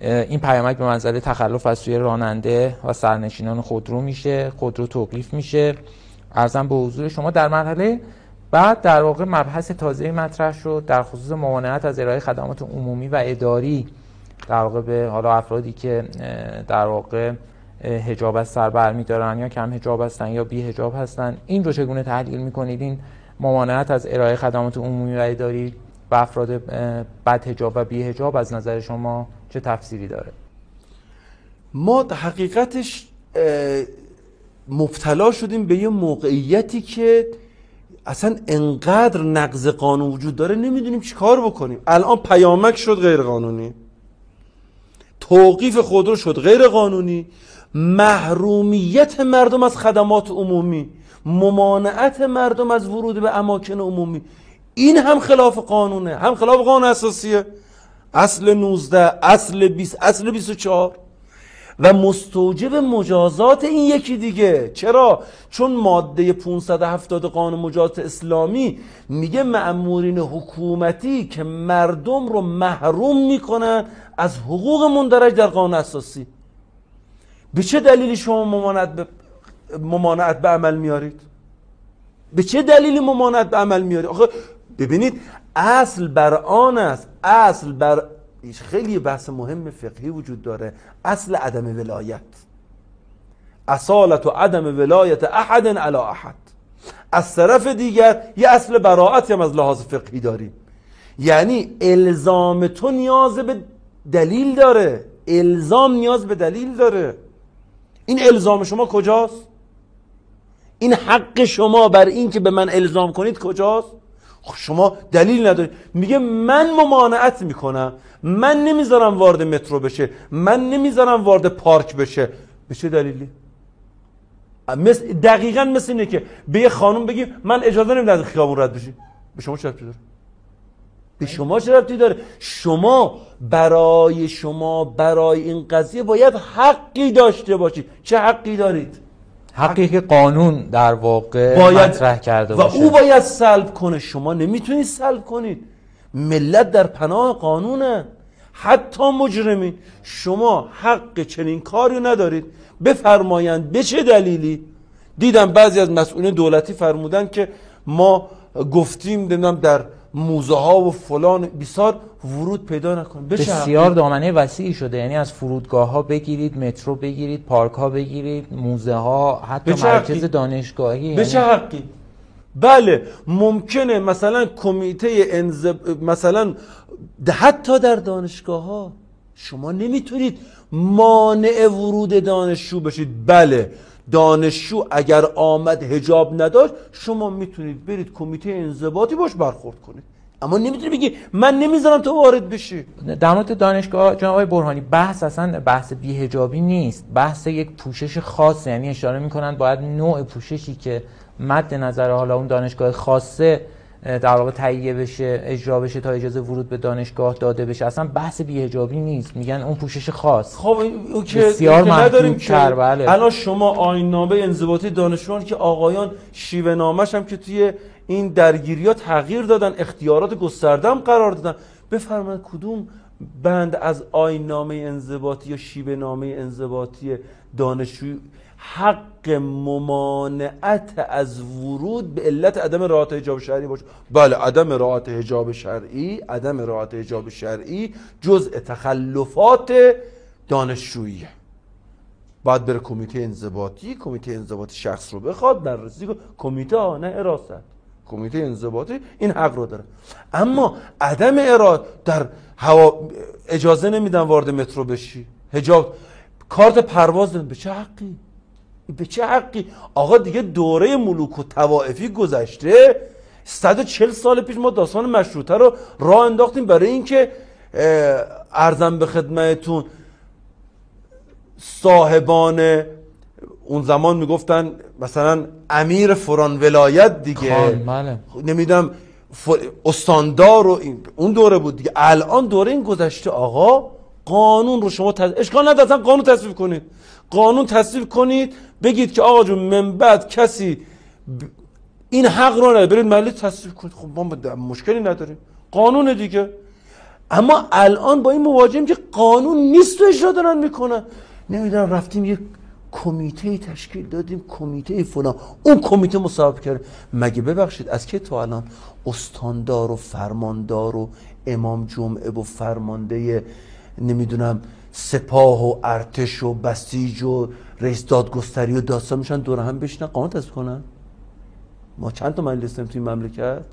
این پیامک به منزله تخلف از سوی راننده و سرنشینان خودرو میشه خودرو توقیف میشه. ارزم به حضور شما در مرحله بعد در واقع مبحث تازه مطرح شد در خصوص ممانعت از ارائه خدمات عمومی و اداری. در واقع به حالا افرادی که در واقع هجاب از سر برمیدارن یا کم هجاب هستن یا بی هجاب هستن این رو چگونه تحلیل می‌کنید؟ این ممانعت از ارائه خدمات عمومی و اداری و افراد بد هجاب و بی هجاب از نظر شما چه تفسیری داره؟ ما حقیقتش مبتلا شدیم به یه موقعیتی که اصلا انقدر نقض قانون وجود داره نمی‌دونیم چی کار بکنیم. الان پیامک شد غیر قانونی توقیف خودرو شد غیر قانونی. محرومیت مردم از خدمات عمومی ممانعت مردم از ورود به اماکن عمومی. این هم خلاف قانونه هم خلاف قانون اساسیه. اصل 19 اصل 20 اصل 24 و مستوجب مجازات این یکی دیگه. چرا؟ چون ماده 570 قانون مجازات اسلامی میگه مأمورین حکومتی که مردم رو محروم می‌کنن از حقوق مندرج در قانون اساسی. به چه دلیلی شما ممانعت به, ممانعت به عمل میارید؟ به چه دلیلی ممانعت به عمل میارید؟ آخه ببینید اصل بر آن است. اصل بر خیلی بحث مهم فقهی وجود داره. اصل عدم ولایت. اصالت و عدم ولایت احد علی احد. از طرف دیگر یه اصل براعتی هم از لحاظ فقهی داریم. یعنی الزام تو نیاز به دلیل داره. الزام نیاز به دلیل داره. این الزام شما کجاست؟ این حق شما بر این که به من الزام کنید کجاست؟ شما دلیل ندارید. میگه من ممانعت می‌کنم. من نمی‌ذارم وارد مترو بشه. من نمی‌ذارم وارد پارک بشه. به چه دلیلی؟ مثل دقیقا مثل اینه که به یه خانم بگیم من اجازه نمیدم خیابون رد بشی. به شما چه داره؟ به شما چه ربطی داره؟ شما برای شما برای این قضیه باید حقی داشته باشید چه حقی دارید؟ حقی که قانون در واقع باید مطرح کرده و او باید سلب کنه. شما نمی‌تونید سلب کنید. ملت در پناه قانونه. حتی مجرمین. شما حق چنین کاری ندارید. بفرمایند به چه دلیلی؟ دیدم بعضی از مسئولین دولتی فرمودن که ما گفتیم نمی‌دونم در موزه ها و فلان بسیار ورود پیدا نکن. بسیار دامنه وسیعی شده. یعنی از فرودگاه ها بگیرید مترو بگیرید پارک ها بگیرید موزه ها حتی مرکز دانشگاهی به چه یعنی حقی. بله ممکنه مثلا کمیته انزب... مثلا حتی در دانشگاه ها شما نمی‌تونید مانع ورود دانشجو بشید. بله. دانشجو اگر آمد هجاب نداشت شما می‌تونید برید کمیته انضباطی باش برخورد کنید. اما نمی‌تونی بگی من نمی‌ذارم تو وارد بشی. در مورد دانشگاه جناب آقای برهانی بحث اصلا بحث بیهجابی نیست. بحث یک پوشش خاص یعنی اشاره می‌کنن باید نوع پوششی که مد نظر حالا اون دانشگاه خاصه در واقع تهیه بشه اجرا بشه تا اجازه ورود به دانشگاه داده بشه. اصلا بحث بیهجابی نیست. میگن اون پوشش خاص. خب او که بسیار نداریم که بله. الان شما آیین نامه انضباطی دانشجویان که آقایان شیوه نامش هم که توی این درگیری تغییر دادن اختیارات گسترده هم قرار دادن. بفرمایید کدوم بند از آیین نامه انضباطی یا شیوه نامه انضباطی دانشجوی حق ممانعت از ورود به علت عدم رعایت حجاب شرعی باشه. بله عدم رعایت حجاب شرعی عدم رعایت حجاب شرعی جزء تخلفات دانشجوییه باید بره کمیته انضباطی کمیته انضباطی شخص رو بخواد بررسی کمیته ها نه اراست کمیته انضباطی این حق رو داره. اما عدم اراد در هوا اجازه نمیدن وارد مترو بشی. حجاب کارت پرواز به چه حقی؟ به چه حقی؟ آقا دیگه دوره ملوک و توائفی گذشته. 140 سال پیش ما داستان مشروطه رو راه انداختیم برای اینکه ارزم به خدمتتون صاحبان اون زمان می‌گفتن مثلا امیر فران ولایت دیگه. بله. نمی‌دونم استاندار و اون دوره بود دیگه. الان دوره این گذشته آقا قانون رو شما تز... اشکال نداره قانون تصویب کنید. قانون تصویب کنید بگید که آقا جون من بعد کسی این حق رو نداره برید ملی تصویب کنید. خب ما مشکلی نداریم. قانون دیگه. اما الان با این مواجهیم که قانون نیست و اجرا دارن می‌کنن. نمی‌دونم رفتیم یه کمیته تشکیل دادیم کمیته فلان. اون کمیته مصاحبه کرد مگه ببخشید از که تو الان استاندار و فرماندار و امام جمعه و فرمانده نمی‌دونم سپاه و ارتش و بسیج و رئیس دادگستری و داستان میشن دور هم بشنن قانون تصویب کنن. ما چند تا مجلس داریم توی مملکت؟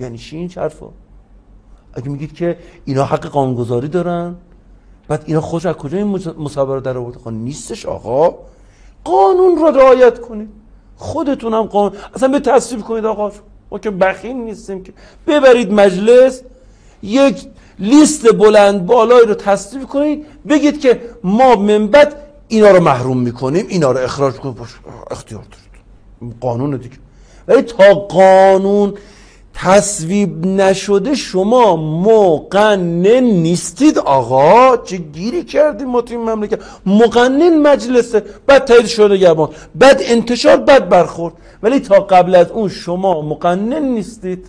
یعنی چی این حرفا؟ اگه میگید که اینا حق قانونگذاری دارن بعد اینا خود از کجا این مسابقه در آورده؟ خب نیستش آقا. قانون را رعایت کنید. خودتون هم قانون اصلا به تصویب کنید آقا. ما که بخیل نیستیم که. ببرید مجلس یک لیست بلند بالایی رو تصویب کنید بگید که ما من بعد اینا رو محروم می‌کنیم اینا رو اخراج کنیم. اختیار دارید. قانون دیگه. ولی تا قانون تصویب نشده شما مقنن نیستید آقا. چه گیری کردیم ما تو این مملکت؟ مقنن مجلسه. بعد تایید شده گبان بعد انتشار بعد برخورد. ولی تا قبل از اون شما مقنن نیستید.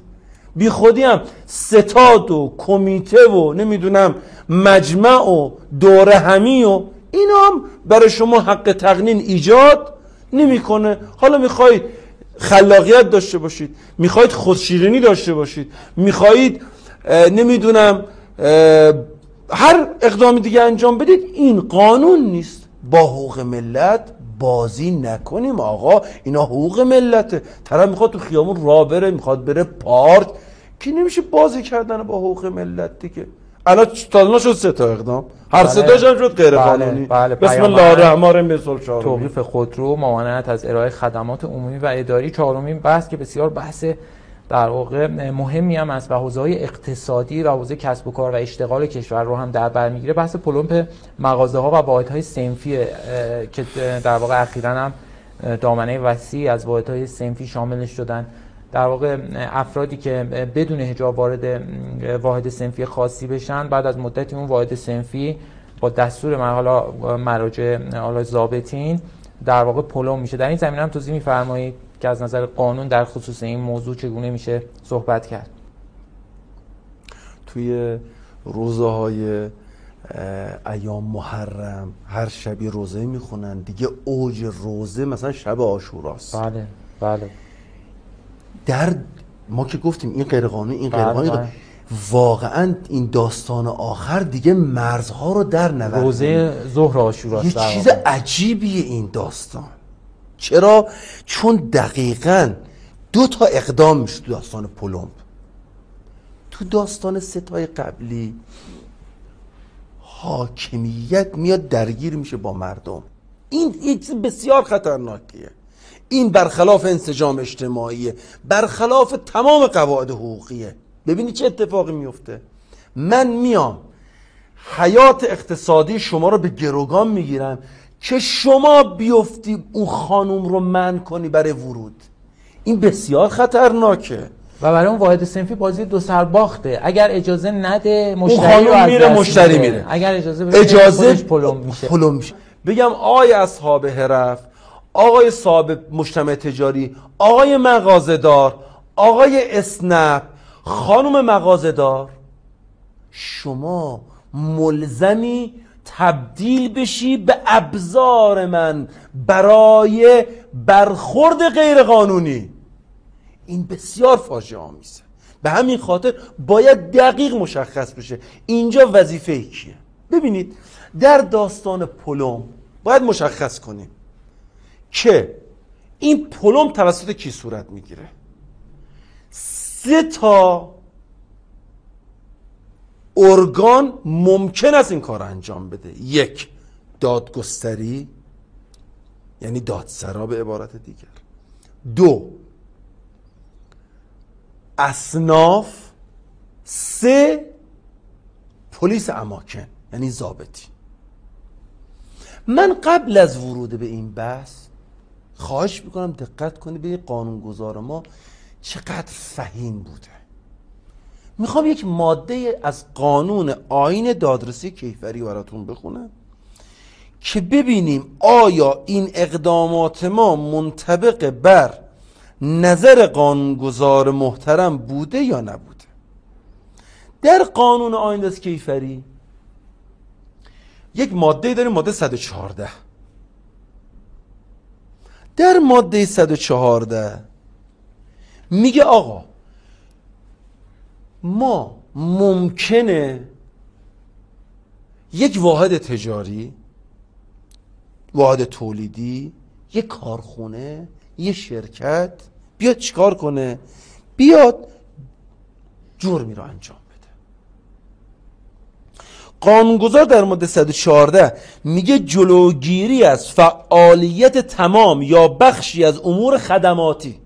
بی خودی هم ستاد و کمیته و نمی‌دونم مجمع و دوره همی و اینا هم برای شما حق تقنین ایجاد نمی‌کنه. حالا می‌خواید خلاقیت داشته باشید می‌خواهید خودشیرینی داشته باشید می‌خواهید نمی‌دونم هر اقدام دیگه انجام بدید این قانون نیست. با حقوق ملت بازی نکنیم آقا. اینا حقوق ملته. طرف می‌خواد تو خیامون را بره می‌خواد بره پارک. که نمیشه بازی کردن با حقوق ملت دیگه؟ الان تا شد سه تا اقدام. هر سه تاش هم شد غیر بله، قانونی. بله بسم الله الرحمن الرحیم توقیف خودرو ممانعت از ارائه خدمات عمومی و اداری چهارمین بحث که بسیار بحث در واقع مهمی هم است و حوزه اقتصادی و حوزه کسب و کار و اشتغال کشور رو هم در بر می‌گیره. بحث پلمپ مغازه ها و واحد های سنفی که در واقع اخیرا هم دامنه وسیع از واحد های سنفی شاملش شدن. در واقع افرادی که بدون حجاب وارد واحد سنفی خاصی بشن بعد از مدتی اون واحد سنفی با دستور حالا مراجع حالا ضابطین در واقع پلم میشه. در این زمینه هم توضیح میفرمایید. که از نظر قانون در خصوص این موضوع چگونه میشه صحبت کرد؟ توی روزه های ایام محرم هر شبی روزه می‌خونن دیگه اوج روزه مثلا شب آشوراست. بله بله. در ما که گفتیم این غیر قانونی این غیر قانونی بله. واقعا این داستان آخر دیگه مرزها رو در نورد. روزه ظهر آشورا یه چیز عجیبیه این داستان. چرا؟ چون دقیقا دو تا اقدام میشه تو داستان پلمب تو داستان ستای قبلی حاکمیت میاد درگیر میشه با مردم. این یک بسیار خطرناکیه. این برخلاف انسجام اجتماعیه. برخلاف تمام قواعد حقوقیه. ببینی چه اتفاقی میفته. من میام حیات اقتصادی شما رو به گروگان می‌گیرم. که شما بیفتی اون خانوم رو من کنی برای ورود؟ این بسیار خطرناکه. و برای اون واحد سنفی بازی دو سر باخته. اگر اجازه نده مشتری رو میره مشتری میره. اگر اجازه بده اجازه پلم میشه. پلم میشه. بگم آی اصحاب حرف آقای صاحب مجتمع تجاری آقای مغازدار آقای اسنپ خانم مغازدار شما ملزمی تبدیل بشی به ابزار من برای برخورد غیر قانونی این بسیار فاجعه آمیزه. به همین خاطر باید دقیق مشخص بشه. اینجا وظیفه کیه؟ ببینید در داستان پلم باید مشخص کنیم که این پلم توسط کی صورت می‌گیره؟ سه تا ارگان ممکن است این کار انجام بده. یک دادگستری یعنی دادسرا به عبارت دیگر. دو اصناف. سه پلیس اماکن یعنی زابطی من قبل از ورود به این بحث خواهش می‌کنم دقت کنی به قانونگذار ما چقدر فهیم بوده. می‌خوام یک ماده از قانون آین دادرسی کیفری براتون بخونم که ببینیم آیا این اقدامات ما منطبق بر نظر قانونگذار محترم بوده یا نبوده؟ در قانون آین دادرسی کیفری یک ماده داریم ماده 114 در ماده 114 میگه آقا ما ممکنه یک واحد تجاری واحد تولیدی یک کارخونه یه شرکت بیاد چیکار کنه؟ بیاد جرمی رو انجام بده. قانونگذار در ماده 114 میگه جلوگیری از فعالیت تمام یا بخشی از امور خدماتی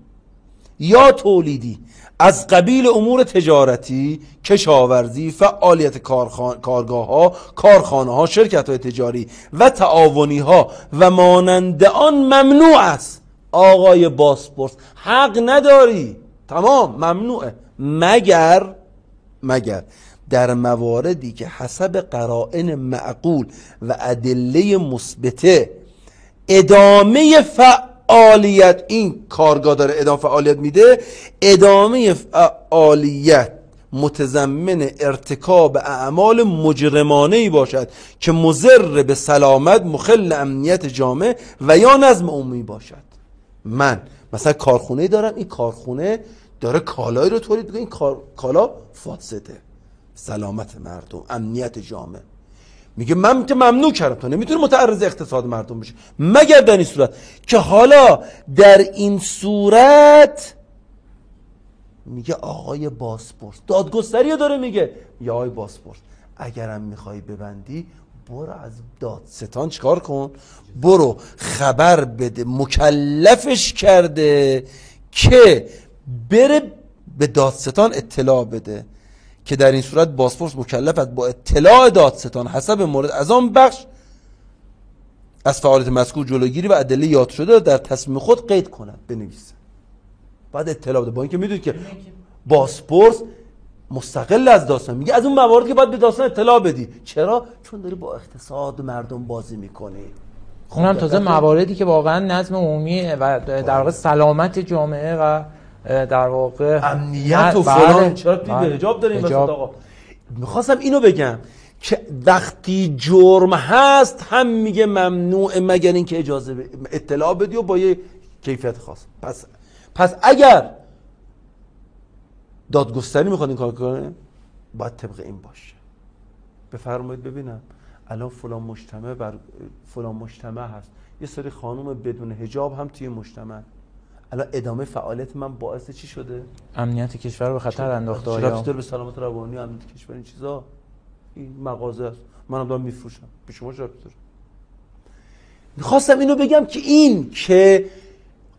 یا تولیدی از قبیل امور تجارتی، کشاورزی، فعالیت کارگاه ها، کارخانه ها، شرکت های تجاری و تعاونی ها و مانند آن ممنوع است. آقای باسپورس حق نداری. تمام ممنوعه. مگر مگر در مواردی که حسب قرائن معقول و ادله مثبته ادامه فعالیت این کارگاه داره ادامه فعالیت میده. ادامه فعالیت متضمن ارتکاب اعمال مجرمانه ای باشد که مزر به سلامت مخل امنیت جامعه و یا نظم عمومی باشد. من مثلا کارخونه دارم این کارخونه داره کالایی رو تولید می‌کنه این کالا فاسده. سلامت مردم امنیت جامعه میگه من که ممنوع کردم. تو نمی‌تونی متعرض اقتصاد مردم بشه مگر در این صورت؟ که حالا در این صورت میگه آقای باسپورس دادگستری داره میگه. یا آقای باسپورس اگرم می‌خوای ببندی برو از دادستان چیکار کن؟ برو خبر بده مکلفش کرده که بره به دادستان اطلاع بده. که در این صورت بازپرس مکلف است با اطلاع دادستان حسب مورد از آن بخش از فعالیت مذکور جلوگیری و ادله یاد شده در تصمیم خود قید کند بنویسه. بعد اطلاع بده. با اینکه می‌دونید که بازپرس مستقل از داستان میگه از اون موارد که باید به داستان اطلاع بدی. چرا؟ چون داری با اقتصاد مردم بازی می‌کنی اونم تازه مواردی که واقعا نظم عمومی و در واقع سلامت جامعه و در واقع امنیت و فلان. بله. چرا توی به حجاب داریم آقا؟ می‌خواستم اینو بگم که وقتی جرم هست هم میگه ممنوع مگر اینکه اجازه اطلاع بدی و با یه کیفیت خاص. پس پس اگر دادگستری می‌خواد این کار کنه باید طبق این باشه. بفرمایید ببینم. الان فلان مجتمع بر فلان مجتمع هست. یه سری خانوم بدون هجاب هم توی مجتمع. الان ادامه فعالیت من باعث چی شده؟ امنیت کشور به خطر انداخته آیا؟ چرا به سلامت روانی و امنیت کشور این چیزا؟ این مغازه است. منم دارم میفروشم. به شما چه می‌خواستم اینو بگم که این که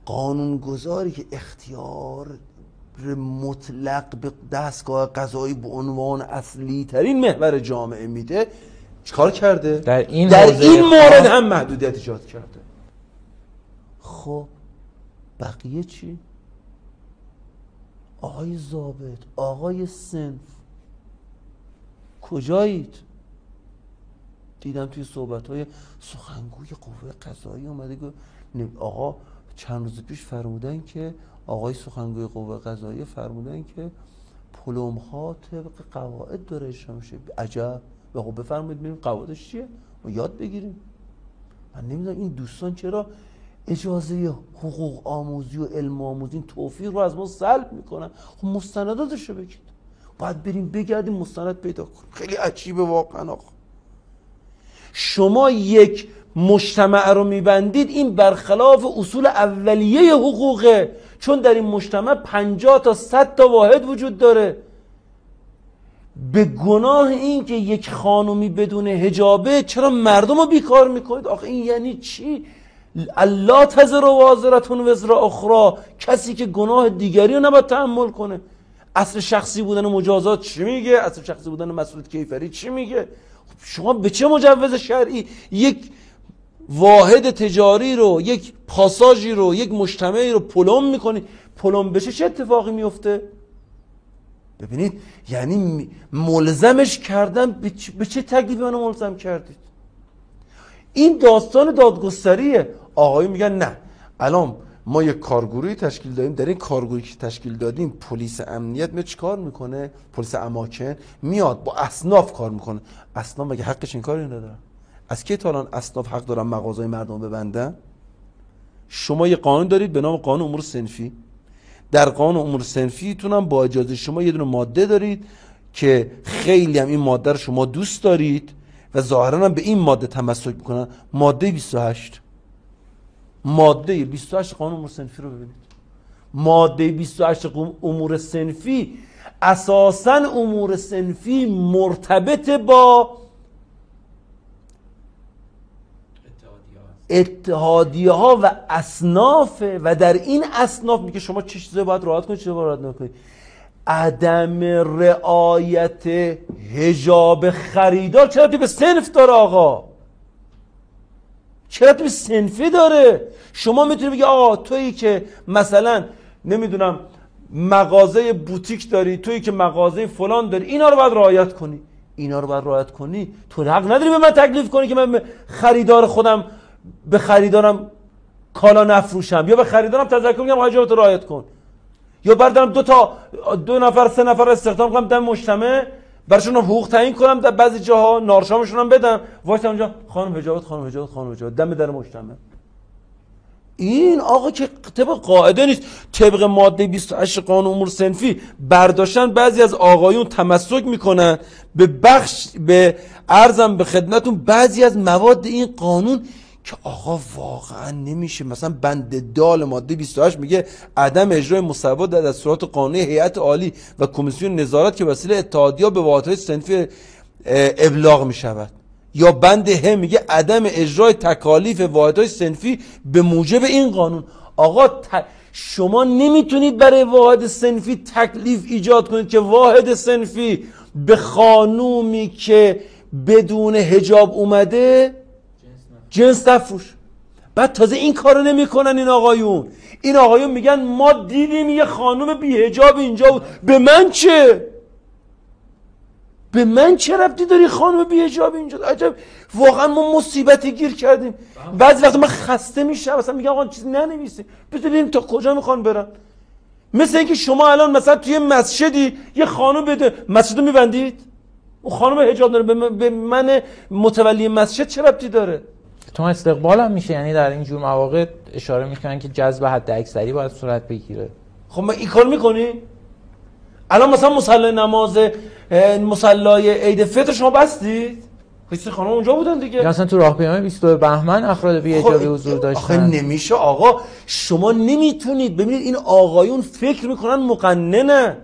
قانونگذاری که اختیار مطلق به دستگاه قضایی به عنوان اصلی ترین محور جامعه میده چیکار کرده؟ در این, در این مورد هم محدودیت ایجاد کرده. خب بقیه چی؟ آقای زابط آقای سنف. کجایید؟ دیدم توی صحبت های سخنگوی قوه قضایی اومده گفت آقا چند روز پیش فرمودن که آقای سخنگوی قوه قضایی فرمودن که پلوم ها طبق قواعد داره اجرا میشه. عجب. خب بفرمایید ببینیم قواعدش چیه؟ ما یاد بگیریم. من نمی‌دونم این دوستان چرا اجازه حقوق آموزی و علم آموزی توفیق رو از ما سلب می‌کنن. خب مستنداتش رو بگید. باید بریم بگردیم مستند پیدا کنیم. خیلی عجیبه واقعا آقا. شما یک مجتمع رو میبندید این برخلاف اصول اولیه حقوقه. چون در این مجتمع 50 تا 100 تا واحد وجود داره. به گناه این که یک خانومی بدون هجابه چرا مردم رو بیکار می‌کنید؟ آخه این یعنی چی؟ الله تزر و وازرتون وزر اخرى کسی که گناه دیگری رو نباید تحمل کنه. اصل شخصی بودن مجازات چی میگه؟ اصل شخصی بودن مسئولیت کیفری چی میگه؟ خب شما به چه مجوز شرعی؟ یک واحد تجاری رو یک پاساژی رو یک مجتمعی رو پلم می‌کنی. پلم بشه چه اتفاقی میفته ببینید یعنی ملزمش کردن به چه تکلیفی منو ملزم کردید؟ این داستان دادگستریه. آقای میگن نه. الان ما یک کارگروهی تشکیل دادیم. در این کارگروهی که تشکیل دادیم پلیس امنیت می کار می‌کنه؟ پلیس اماکن میاد با اسناف کار می‌کنه. اسناف مگه حقش این کاری نداره؟ از کی تا الان اسناف حق دارن مغازه مردم ببندن؟ شما یه قانون دارید به نام قانون امور سنفی. در قانون امور سنفی تونم با اجازه شما یه دونه ماده دارید که خیلی هم این ماده رو شما دوست دارید و ظاهرا هم به این ماده تمسک می‌کنن. ماده 28 ماده 28 قانون امور سنفی رو ببینید. ماده 28 امور سنفی اساسا امور سنفی مرتبط با اتحادیه ها و اصناف و در این اصناف میگه شما چه چیزایی باید رعایت کنید چه باید نکنید. عدم رعایت حجاب، خریدار. چرا به سنف داره آقا؟ چرا به سنفی داره؟ شما می‌تونی بگی آقا تویی که مثلا نمی‌دونم مغازه بوتیک داری تویی که مغازه فلان داری اینا رو باید رعایت کنی. اینا رو باید رعایت کنی؟ تو حق نداری به من تکلیف کنی که من خریدار خودم به خریدارم کالا نفروشم یا به خریدارم تذکر میگم حجابت رعایت کن. یا بردارم دو تا دو نفر سه نفر استخدام کنم دم مجتمع. براشون حقوق تعیین کنم در بعضی جاها نارشامشون هم بدم. واسه اونجا. خانم حجابت خانم حجابت خانم حجابت. دم در مجتمع این آقا که طبق قاعده نیست. طبق ماده 28 قانون امور سنفی برداشتن بعضی از آقایون تمسک می‌کنن. به بخش به ارزم به خدمتون بعضی از مواد این قانون که آقا واقعا نمیشه. مثلا بند دال ماده 28 میگه عدم اجرای مصوبات در دستورات قانونی هیئت عالی و کمیسیون نظارت که وسیله اتحادیه به واحدهای سنفی ابلاغ می‌شود. یا بند هم میگه عدم اجرای تکالیف واحدهای سنفی به موجب این قانون. آقا شما نمی‌تونید برای واحد سنفی تکلیف ایجاد کنید که واحد سنفی به خانومی که بدون هجاب اومده جنس نفروش بعد تازه این کارو نمی‌کنن این آقایون. این آقایون میگن ما دیدیم یه خانوم بیهجاب اینجا بود. به من چه؟ به من چه ربطی داری خانم بیهجاب اینجا؟ عجب. واقعا ما مصیبتی گیر کردیم. بعضی وقت من خسته میشم. مثلا میگم آقا چیزی ننویسی ببینیم تا کجا می‌خوان برن. مثل اینکه شما الان مثلا توی مسجدی یه خانم بده. مسجد میبندید؟ اون خانم حجاب داره. به من متولی مسجد چه ربطی داره؟ تو استقبال هم میشه یعنی در این جور مواقع اشاره می‌کنن که جذب حد اکثری باید صورت بگیره. خب ما این کار می‌کنی؟ الان مثلا مصلی نماز مصلای عید فطر شما بستید خیلی خانم اونجا بودن دیگه. اصلا تو راهپیمایی 22 بهمن افراد بی اجابه خب حضور داشتن؟ آخه نمیشه آقا. شما نمی‌تونید ببینید این آقایون فکر می‌کنن مقننه.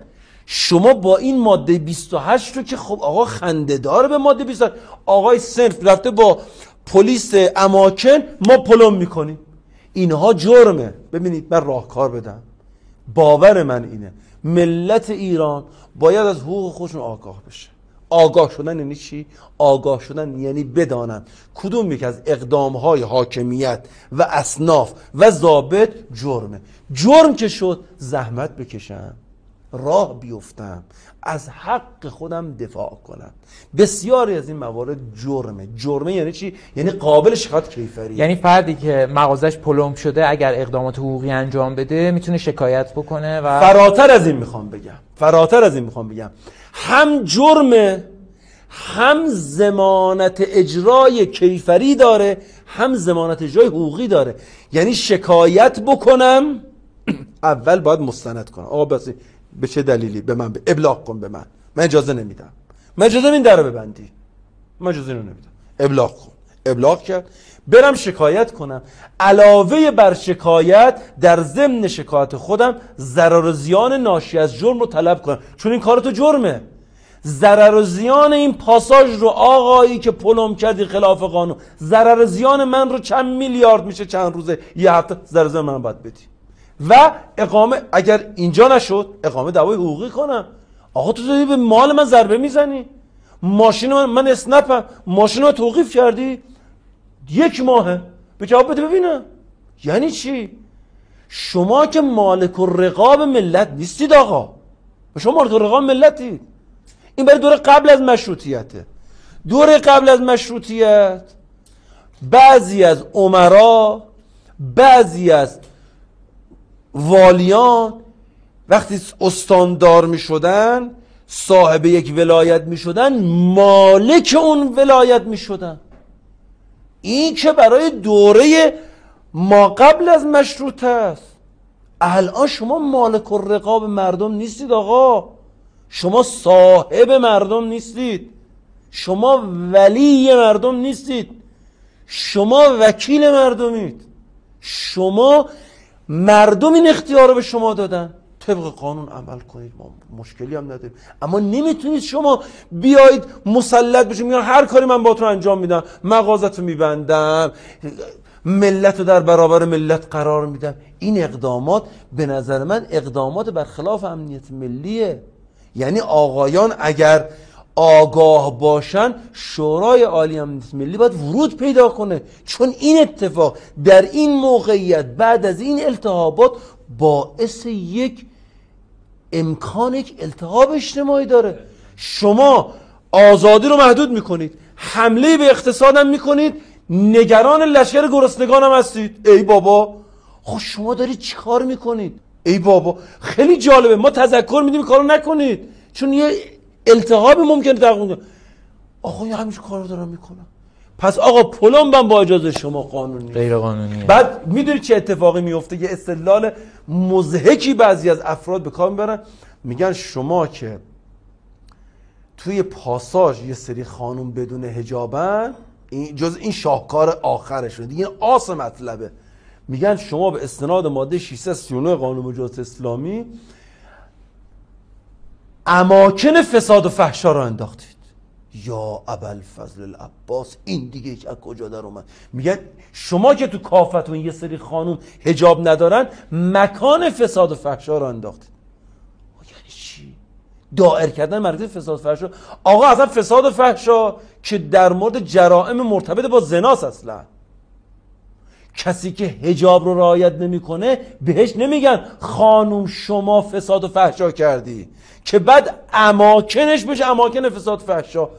شما با این ماده 28 رو که خب آقا خندهدار به ماده 28 آقای سنف رفته با پلیس اماکن ما پلم می‌کنیم. اینها جرمه. ببینید من راهکار بدم. باور من اینه. ملت ایران باید از حقوق خودشون آگاه بشه. آگاه شدن یعنی چی؟ آگاه شدن یعنی بدانن. کدوم یک از اقدام های حاکمیت و اصناف و ضابط جرمه. جرم که شد زحمت بکشم راه بیفتم از حق خودم دفاع کنم. بسیاری از این موارد جرمه. جرمه یعنی چی؟ یعنی قابل شکایت کیفری. یعنی فردی که مغازش پلم شده اگر اقدامات حقوقی انجام بده می‌تونه شکایت بکنه و فراتر از این می‌خوام بگم. فراتر از این می‌خوام بگم. هم جرمه هم زمانت اجرای کیفری داره هم زمانت اجرای حقوقی داره. یعنی شکایت بکنم اول باید مستند کنم. آقا بسی به چه دلیلی؟ به من ابلاغ کن به من. من اجازه نمیدم. من اجازه این در ببندی. من اجازه رو نمیدم. ابلاغ کن. ابلاغ کرد. برم شکایت کنم. علاوه بر شکایت در ضمن شکایت خودم ضرر و زیان ناشی از جرم رو طلب کنم. چون این کار تو جرمه. ضرر و زیان این پاساژ رو آقایی که پلم کردی خلاف قانون ضرر زیان من رو چند میلیارد میشه چند روزه یه هفته ضرر زیان من باید بدی. و اقامه اگر اینجا نشد اقامه دعوای حقوقی کنم. آقا تو داری به مال من ضربه می‌زنی. ماشین من من اسنپم. ماشین رو توقیف کردی. یک ماهه. به جواب بده ببینم یعنی چی؟ شما که مالک و رقاب ملت نیستید آقا. شما مالک و رقاب ملتید این برای دوره قبل از مشروطیته. دوره قبل از مشروطیت بعضی از عمرا بعضی از والیان وقتی استاندار می شدن صاحب یک ولایت می شدن مالک اون ولایت می شدن. این که برای دوره ما قبل از مشروط است. الان شما مالک و رقاب مردم نیستید آقا. شما صاحب مردم نیستید. شما ولی مردم نیستید. شما وکیل مردمید. شما مردم این اختیار رو به شما دادن. طبق قانون عمل کنید ما مشکلی هم نداریم. اما نمی‌تونید شما بیایید مسلط بشید میگن هر کاری من باتون انجام میدم مغازتو میبندم ملت رو در برابر ملت قرار میدم. این اقدامات به نظر من اقدامات برخلاف امنیت ملیه. یعنی آقایان اگر آگاه باشن شورای عالی امنیت ملی باید ورود پیدا کنه. چون این اتفاق در این موقعیت بعد از این التهابات باعث یک امکان یک التهاب اجتماعی داره. شما آزادی رو محدود می‌کنید. حمله به اقتصادم می‌کنید. نگران لشکر گرسنگان هم هستید. ای بابا. خب شما دارید چیکار می‌کنید؟ ای بابا. خیلی جالبه. ما تذکر میدیم کارو نکنید. چون یه التهاب ممکنه در آقا یه همیشه کارو دارم می‌کنم. پس آقا پلم با اجازه شما قانونی غیر قانونیه بعد می‌دونید چه اتفاقی میفته یه استدلال مزهکی بعضی از افراد به کار می‌برن. میگن شما که توی پاساژ یه سری خانم بدون هجابن این جز این شاهکار آخرشون دیگه آس مطلبه. میگن شما به استناد ماده 639 قانون مجاز اسلامی اماکن فساد و فحشا را انداختید. یا ابل فضل العباس این دیگه از کجا در اومد؟ میگن شما که تو کافتون یه سری خانوم هجاب ندارن مکان فساد و فحشا را انداختید. یعنی چی؟ دائر کردن مرکز فساد و فحشا. آقا اصلا فساد و فحشا که در مورد جرائم مرتبط با زناس اصلا. کسی که هجاب رو رعایت نمی‌کنه بهش نمیگن خانوم شما فساد و فحشا کردی. که بعد اماکنش بشه اماکن فساد فحشا.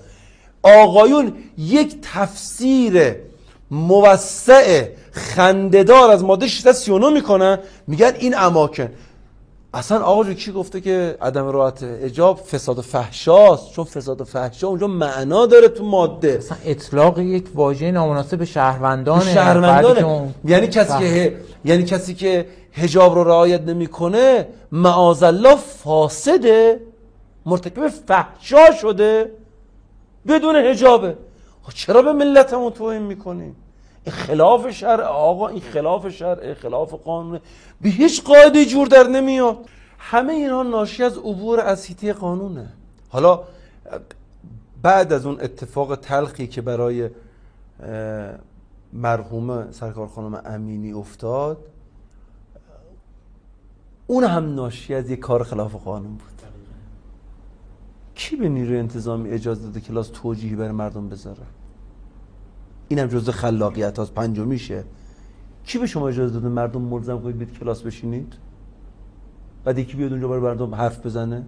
آقایون یک تفسیر موسع خنددار از ماده 639 می‌کنن میگن این اماکن. اصلا آقا جو کی گفته که عدم رعایت اجاب فساد و فحشاست؟ چون فساد و فحشا اونجا معنا داره تو ماده. اصلا اطلاق یک واژه نامناسب به شهروندان شهروندانه یعنی کسی که یعنی کسی که حجاب رو رعایت نمی‌کنه معاذ الله فاسده مرتکب فحشا شده بدون حجابه. چرا به ملتمون توهین می‌کنیم؟ خلاف شرع آقا این خلاف شرع خلاف قانون به هیچ قاعده جور در نمیاد. همه اینها ناشی از عبور از هیته قانونه. حالا بعد از اون اتفاق تلخی که برای مرحومه سرکار خانم امینی افتاد اون هم ناشی از یک کار خلاف قانون بود. کی به نیروی انتظامی اجازه داده کلاس توجیهی برای مردم بذاره؟ اینم جزء خلاقیت هاست پنجمیشه. کی به شما اجازه داده مردم ملزم کنید بیت کلاس بشینید؟ بعد یکی بیاد اونجا برای مردم حرف بزنه؟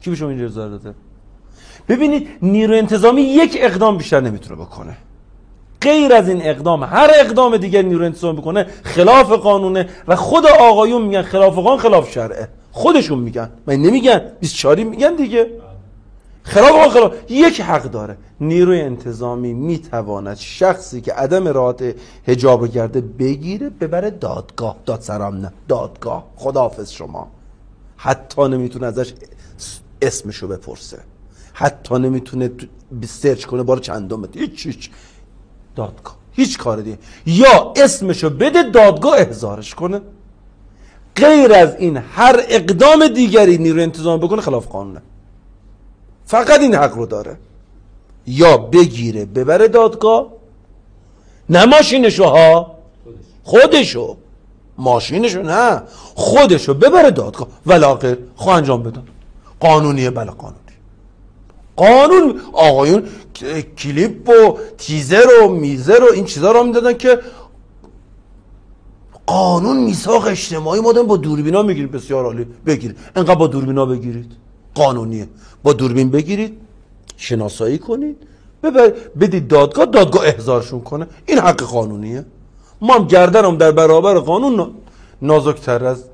کی به شما این اجازه داده؟ ببینید نیروی انتظامی یک اقدام بیشتر نمی‌تونه بکنه. غیر از این اقدام هر اقدام دیگر نیروی انتظامی بکنه خلاف قانونه و خود آقایون میگن خلاف قانون خلاف شرعه. خودشون میگن. من نمیگن 24 میگن دیگه. خلاف خلاف یک حق داره. نیروی انتظامی می‌تواند شخصی که عدم رعایت حجاب کرده بگیره ببره دادگاه. دادسرام نه. دادگاه. خداحافظ شما. حتی نمی‌تونه ازش اسمشو بپرسه. حتی نمی‌تونه سرچ کنه بار چندم هیچ هیچ. دادگاه. هیچ کار دیگه. یا اسمشو بده دادگاه احضارش کنه. غیر از این هر اقدام دیگری نیروی انتظام بکنه خلاف قانونه. فقط این حق رو داره. یا بگیره ببره دادگاه. نه ماشینشو ها خودشو. ماشینشو نه خودشو ببره دادگاه. ولاغیر خواه انجام بدن قانونیه بله قانونی. قانون آقایون کلیپ و تیزر و میزر و این چیزا رو می‌دادن که قانون میثاق اجتماعی ما با دوربینا می‌گیرید بسیار عالی. بگیرید. انقدر با دوربینا بگیرید. قانونیه. با دوربین بگیرید. شناسایی کنید. بدید دادگاه دادگاه احضارشون کنه. این حق قانونیه. ما هم گردنم در برابر قانون. نازکتر از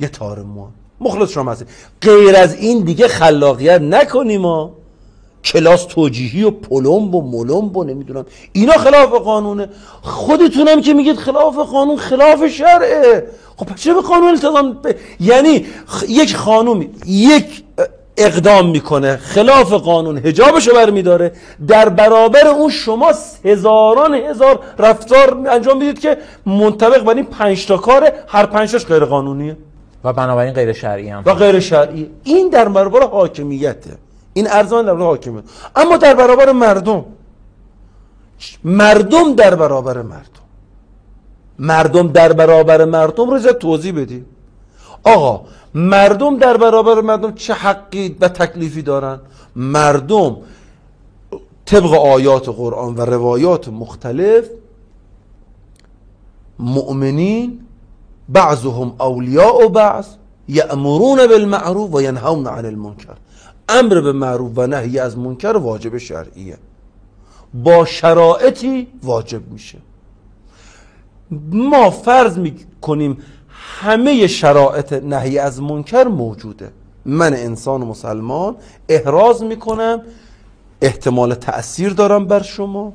یه تار ما. مخلص شما هستید. غیر از این دیگه خلاقیت نکنیم ما. کلاس توجیهی و پلمب و ملمب و نمی‌دونم. اینا خلاف قانونه. خودتونم که میگید خلاف قانون خلاف شرعه. خب چه به قانون التزام؟ یعنی یک خانوم یک اقدام می‌کنه خلاف قانون هجابشو برمیداره. در برابر اون شما هزاران هزار رفتار انجام می‌دید که منطبق بر این پنج تا کاره هر پنج تاش غیر قانونیه. و بنابراین غیر شرعی هم. و غیر شرعی. این در برابر حاکمیته این ارزان در برابر حاکمیت. اما در برابر مردم. مردم در برابر مردم. مردم در برابر مردم رو توضیح بدی آقا مردم در برابر مردم چه حقی و تکلیفی دارن؟ مردم طبق آیات قرآن و روایات مختلف مؤمنین بعضهم اولیاء و بعض یأمرون بالمعروف و ینهون عن المنکر. امر به معروف و نهی از منکر واجب شرعیه. با شرایطی واجب میشه. ما فرض می‌کنیم همه شرایط نهی از منکر موجوده. من انسان مسلمان احراز می‌کنم احتمال تأثیر دارم بر شما.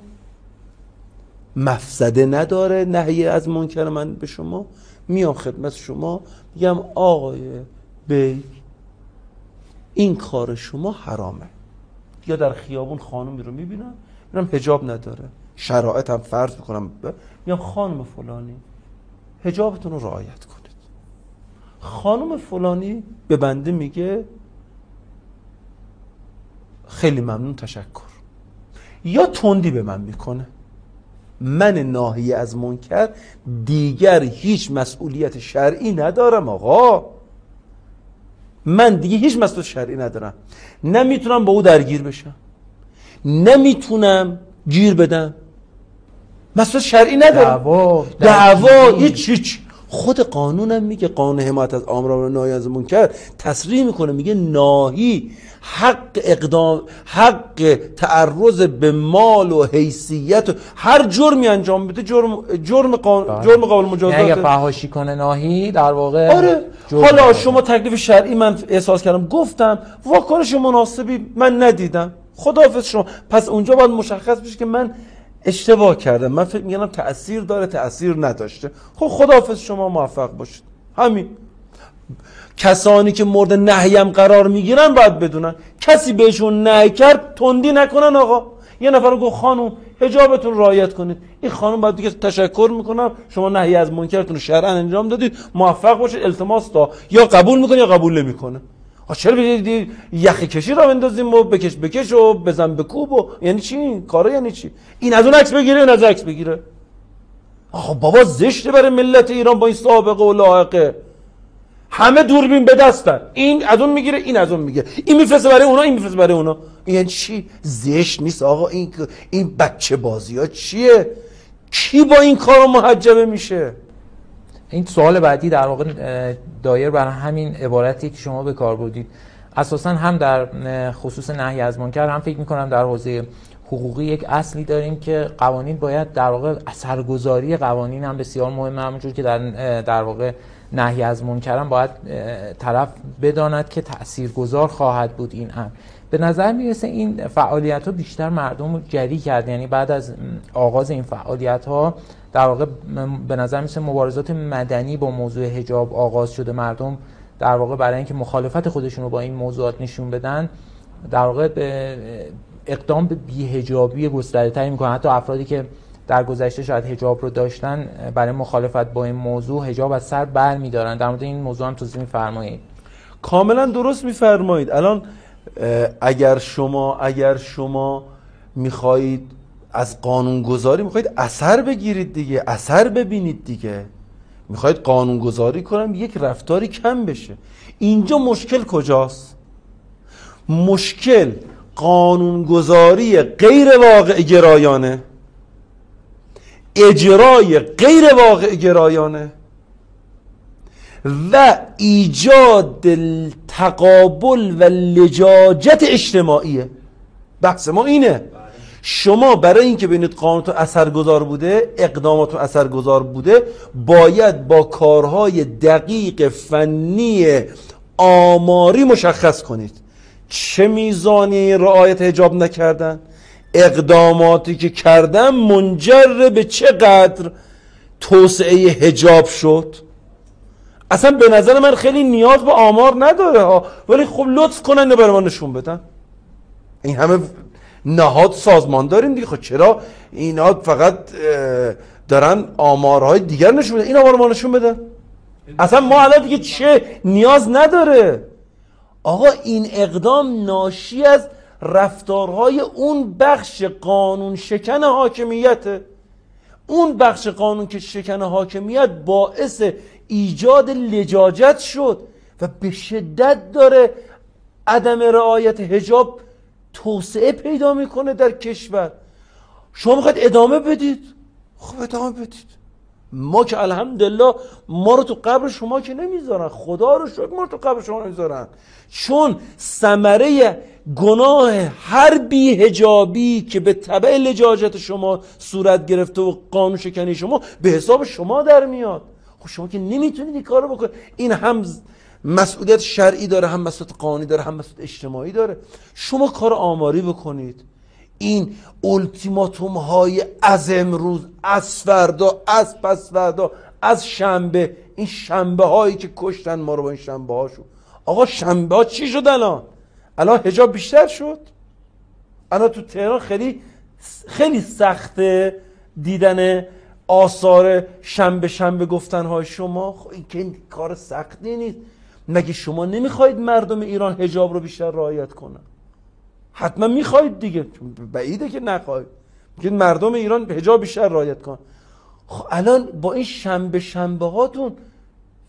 مفسده نداره نهی از منکر من به شما. میام خدمت شما میگم آقای بی این کار شما حرامه. یا در خیابون خانمی رو می‌بینم میرم هجاب نداره. شرایطم فرض می‌کنم میگم خانم فلانی هجابتون رو رعایت کنید خانم فلانی به بنده میگه خیلی ممنون تشکر. یا تندی به من می‌کنه. من ناهی از منکر دیگر هیچ مسئولیت شرعی ندارم آقا. من دیگه هیچ مسئولیت شرعی ندارم. نمی‌تونم با او درگیر بشم. نمی‌تونم گیر بدم. مسئولیت شرعی ندارم. دعوا دعوا. هیچ هیچ. خود قانونم میگه قانون حمایت از امر و نهی از منکر تصریح می‌کنه میگه ناهی حق اقدام حق تعرض به مال و حیثیت و هر جرمی انجام بده جرم جرم قانون بله. جرم قابل مجازات یعنی اگه فحاشی کنه ناهی در واقع آره حالا. شما تکلیف شرعی من احساس کردم گفتم واکنش مناسبی من ندیدم خداحافظ شما پس اونجا باید مشخص بشه که من اشتباه کردم. من فکر میگم تأثیر داره تأثیر نداشته. خب خداحافظ شما موفق باشید. همین. کسانی که مورد نهیم قرار می‌گیرن باید بدونن. کسی بهشون نهی کرد تندی نکنن آقا. یه نفر گفت خانم حجابتون رعایت کنید. این خانم باید دیگه تشکر می‌کنم. شما نهی از منکرتون شرعا انجام دادید. موفق باشید. التماس تا. یا قبول می‌کنه یا قبول نمی‌کنه. چرا بدید یخ کشی را بندازیم و بکش بکش و بزن بکوب و یعنی چی؟ کارا یعنی چی؟ این از اون عکس بگیره این از عکس بگیره. آخه بابا زشته برای ملت ایران با این سابقه و لاحقه همه دوربین به دستن. این از اون می‌گیره این از اون می‌گیره. این میفرسته برای اونا این میفرسته برای اونا. این یعنی چی؟ زشت نیست آقا. این این بچه بازی ها چیه؟ کی با این کارا محجبه میشه؟ این سوال بعدی در واقع دایر بر همین عبارتی که شما به کار بردید. اساسا هم در خصوص نهی از منکر هم فکر می‌کنم در حوزه حقوقی یک اصلی داریم که قوانین باید در واقع اثرگذاری قوانین هم بسیار مهمه. همونجور که در در واقع نهی از هم باید طرف بداند که تاثیرگذار خواهد بود این امر. به نظر می‌رسه این فعالیت ها بیشتر مردم رو جری کرد یعنی بعد از آغاز این فعالیت ها در واقع به نظر می‌رسه مبارزات مدنی با موضوع حجاب آغاز شده. مردم در واقع برای اینکه مخالفت خودشون رو با این موضوعات نشون بدن در واقع به اقدام به بیهجابی گسترده تری می‌کنن. حتی افرادی که در گذشته شاید حجاب رو داشتن برای مخالفت با این موضوع حجاب از سر بر میدارن. در مورد این موضوع هم توضیح میفرمایید. کاملا درست میفرمایید. الان اگر شما اگر شما می‌خواهید از قانون گذاری می‌خواهید اثر بگیرید دیگه اثر ببینید دیگه. می‌خواهید قانون گذاری کنم یک رفتاری کم بشه. اینجا مشکل کجاست؟ مشکل قانون گذاری غیر واقع گرایانه. اجرای غیر واقع گرایانه. و ایجاد تقابل و لجاجت اجتماعیه. بحث ما اینه. شما برای اینکه ببینید قانونتون اثرگذار بوده اقداماتون اثرگذار بوده باید با کارهای دقیق فنی آماری مشخص کنید. چه میزانی رعایت حجاب نکردن؟ اقداماتی که کردن منجر به چقدر توسعه حجاب شد؟ اصلا به نظر من خیلی نیاز به آمار نداره ها. ولی خب لطف کنن برای ما نشون بدن. این همه نهاد سازمان داریم دیگه. خب چرا اینا فقط دارن آمارهای دیگر نشون بدن این آمار ما نشون بدن. اصلا ما الان دیگه چه نیاز نداره. آقا این اقدام ناشی از رفتارهای اون بخش قانون شکن حاکمیته اون بخش قانون که شکن حاکمیت باعث ایجاد لجاجت شد و به شدت داره عدم رعایت هجاب توسعه پیدا می‌کنه در کشور. شما می‌خواید ادامه بدید؟ خب ادامه بدید. ما که الحمدلله ما رو تو قبر شما که نمی‌ذارن. خدا رو شکر ما رو تو قبر شما نمی‌ذارن. چون ثمره گناه هر بی هجابی که به طبع لجاجت شما صورت گرفته و قانون شکنی شما به حساب شما در میاد. خب شما که نمی‌تونید این کارو بکنید. این هم مسئولیت شرعی داره هم مسئولیت قانونی داره هم مسئولیت اجتماعی داره. شما کار آماری بکنید. این التیماتوم های از امروز از فردا از پس فردا از شنبه این شنبه هایی که کشتن ما رو با این شنبه هاشون آقا شنبه ها چی شد الان؟ الان هجاب بیشتر شد. الان تو تهران خیلی خیلی سخته دیدن آثار شنبه شنبه گفتن های شما. خب این کار سختی نیست. مگه شما نمی‌خواید مردم ایران هجاب رو بیشتر رعایت کنن؟ حتما می‌خواید دیگه. بعیده که نخواهید. میگید مردم ایران هجاب بیشتر رعایت کن خب الان با این شنبه شنبه هاتون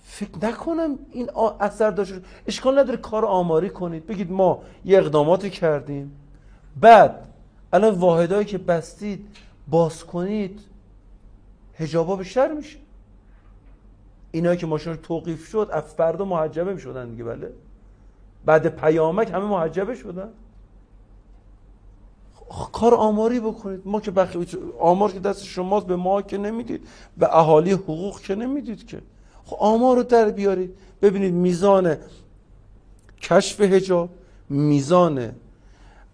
فکر نکنم این اثر داشته اشکال نداره کار آماری کنید. بگید ما یه اقداماتی کردیم. بعد الان واحدهایی که بستید باز کنید هجابا بیشتر میشه. اینایی که ماشین توقیف شد از فردا محجبه می‌شدن دیگه بله؟ بعد پیامک همه محجبه شدن. کار آماری بکنید. ما که بخی آمار که دست شماست به ما که نمی‌دید به اهالی حقوق که نمی‌دید که. خب آمار رو در بیارید. ببینید میزان کشف هجاب میزان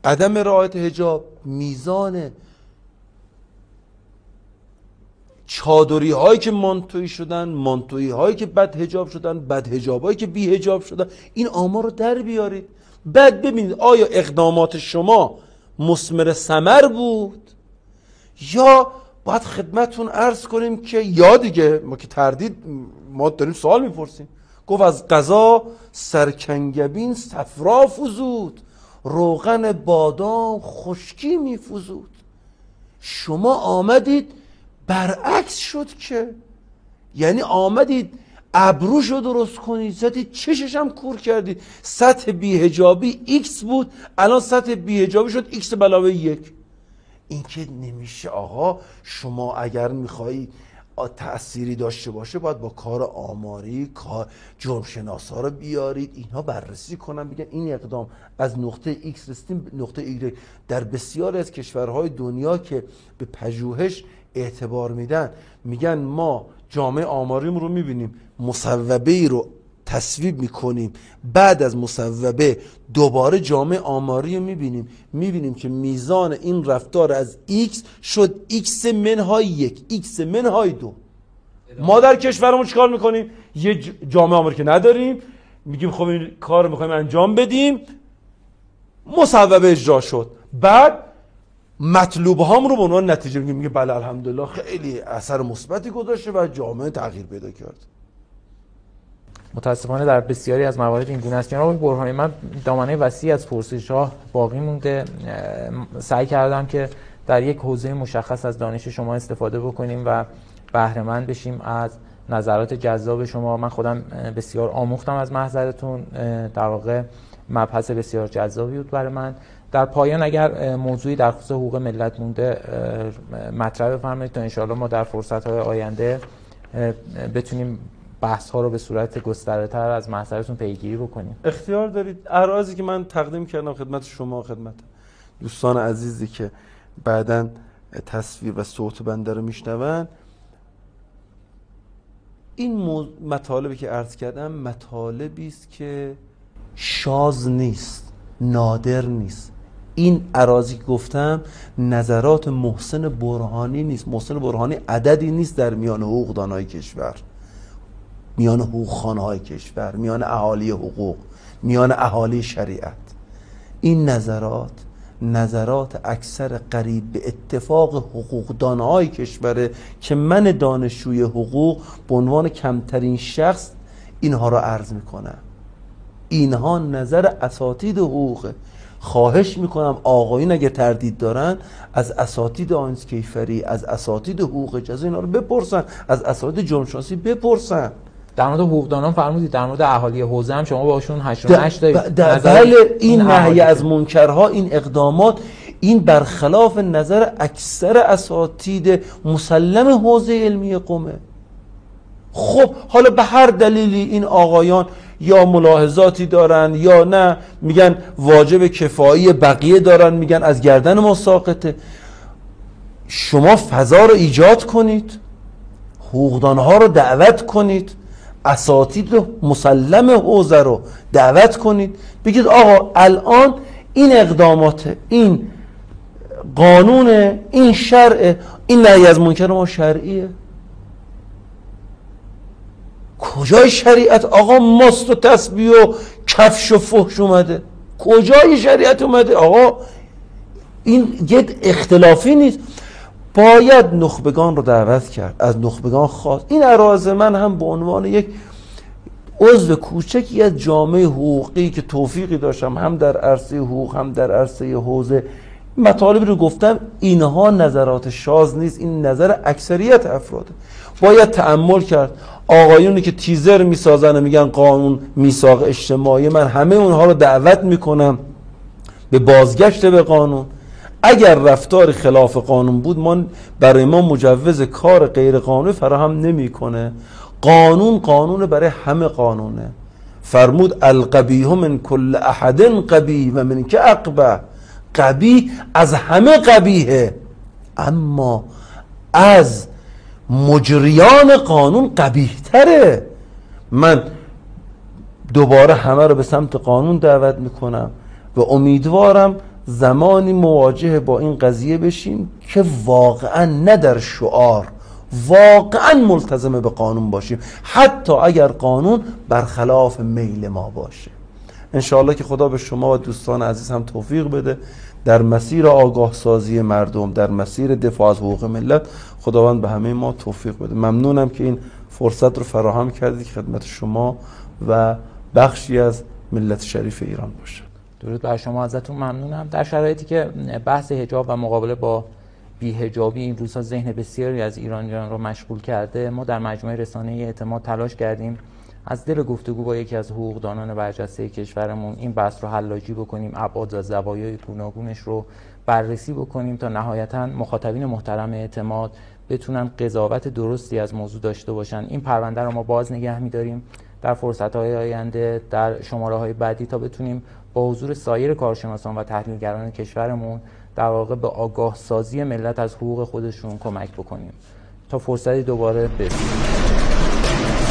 عدم رعایت هجاب میزان چادری هایی که مانتوی شدن مانتوی هایی که بد هجاب شدن بد هجاب هایی که بی هجاب شدن این آمار رو در بیارید. بعد ببینید آیا اقدامات شما مسمر سمر بود یا باید خدمتون عرض کنیم که یا دیگه ما که تردید ما داریم سوال می‌پرسیم. گفت از قضا سرکنگبین صفرا فزود روغن بادام خشکی میفزود. شما آمدید برعکس شد که. یعنی آمدید ابروشو درست کنید زدید چشش هم کور کردید سطح بی‌حجابی ایکس بود الان سطح بی‌حجابی شد ایکس بعلاوه یک. این که نمیشه آقا شما اگر میخوایی تأثیری داشته باشه باید با کار آماری کار جرم شناسا رو بیارید. اینها بررسی کنن بگن این اقدام از نقطه ایکس رسیدیم نقطه ایگرگ در بسیاری از کشورهای دنیا که به پژوهش اعتبار میدن. میگن ما جامعه آماریم رو می‌بینیم مصوبه ای رو تصویب می‌کنیم. بعد از مصوبه دوباره جامعه آماری رو می‌بینیم. می‌بینیم که میزان این رفتار از x شد x منهای یک x منهای دو. ما در کشورمون چیکار می‌کنیم؟ یه جامعه آماری که نداریم. میگیم خب این کار می‌خوایم انجام بدیم. مصوبه اجرا شد. بعد مطلوب هام رو به عنوان نتیجه میگه میگه بله الحمدلله خیلی اثر مثبتی گذاشته و جامعه تغییر پیدا کرد. متاسفانه در بسیاری از موارد این گونه است. جناب برهانی من دامنه وسیع از پرسش ها باقی مونده. سعی کردم که در یک حوزه مشخص از دانش شما استفاده بکنیم و بهره بشیم از نظرات جذاب شما. من خودم بسیار آموختم از محضرتون. در واقع مبحث بسیار جذابی بود برای من. در پایان اگر موضوعی در خصوص حقوق ملت مونده مطرح بفرمایید تا انشاءالله ما در فرصت های آینده بتونیم بحث ها رو به صورت گسترده تر از محضرتون پیگیری بکنیم. اختیار دارید. اراضی که من تقدیم کردم خدمت شما خدمت دوستان عزیزی که بعدا تصویر و صوت بنده رو میشنون. این مطالبی که عرض کردم مطالبی است که شاز نیست نادر نیست. این عراضی گفتم نظرات محسن برهانی نیست. محسن برهانی عددی نیست در میان حقوقدانهای کشور. میان حقوق های کشور میان اهالی حقوق میان اهالی شریعت. این نظرات نظرات اکثر قریب به اتفاق حقوقدان های کشوره که من دانشجوی حقوق به عنوان کمترین شخص اینها را عرض می‌کنم. اینها نظر اساتید حقوقه خواهش می‌کنم آقایون اگه تردید دارن از اساتید آنس کیفری از اساتید حقوق جزا اینا رو بپرسن از اساتید جرمشناسی بپرسن. در مورد حقوقدانان فرمودید در مورد اهالی حوزه هم شما باشون هشت و نشت دارید بله این نهی از منکرها این اقدامات این برخلاف نظر اکثر اساتید مسلم حوزه علمی قومه. خب حالا به هر دلیلی این آقایان یا ملاحظاتی دارن یا نه میگن واجب کفایی بقیه دارن میگن از گردن ما ساقطه. شما فضا رو ایجاد کنید حقوقدانها رو دعوت کنید اساتید مسلم حوزه رو دعوت کنید. بگید آقا الان این اقدامات این قانون این شرع این نهی از منکر ما شرعیه. کجای شریعت آقا ماست و تسبیح و کفش و فحش اومده؟ کجای شریعت اومده؟ آقا این یه اختلافی نیست. باید نخبگان رو دعوت کرد از نخبگان خواست. این اراز من هم به عنوان یک عضو کوچکی از جامعه حقوقی که توفیقی داشتم هم در عرصه حقوق هم در عرصه حوزه مطالبی رو گفتم اینها نظرات شاز نیست. این نظر اکثریت افراده باید تعمل کرد. آقایونی که تیزر می‌سازن و میگن قانون میساق اجتماعی من همه اونها رو دعوت می‌کنم به بازگشت به قانون. اگر رفتار خلاف قانون بود ما برای ما مجوز کار غیر قانونی فراهم نمی‌کنه. قانون قانون برای همه قانونه. فرمود القبیه من کل احد قبی و من که اقبه قبی از همه قبیه اما از مجریان قانون قبیه تره من دوباره همه رو به سمت قانون دعوت می‌کنم و امیدوارم زمانی مواجه با این قضیه بشیم که واقعا نه در شعار واقعا ملتزم به قانون باشیم. حتی اگر قانون برخلاف میل ما باشه. انشاءالله که خدا به شما و دوستان عزیز هم توفیق بده. در مسیر آگاه سازی مردم در مسیر دفاع از حقوق ملت خداوند به همه ما توفیق بده. ممنونم که این فرصت رو فراهم کردید که خدمت شما و بخشی از ملت شریف ایران باشه درود بر شما ازتون ممنونم. در شرایطی که بحث حجاب و مقابله با بیهجابی این روزها ذهن بسیاری از ایرانیان رو مشغول کرده ما در مجموعه رسانه اعتماد تلاش کردیم از دل گفتگو با یکی از حقوقدانان برجسته کشورمون این بحث رو حلاجی بکنیم ابعاد و زوایای گوناگونش رو بررسی بکنیم تا نهایتا مخاطبین محترم اعتماد بتونن قضاوت درستی از موضوع داشته باشن. این پرونده رو ما باز نگه میداریم در فرصت های آینده در شماره های بعدی تا بتونیم با حضور سایر کارشناسان و تحلیلگران کشورمون در واقع به آگاه سازی ملت از حقوق خودشون کمک بکنیم. تا فرصتی دوباره برسیم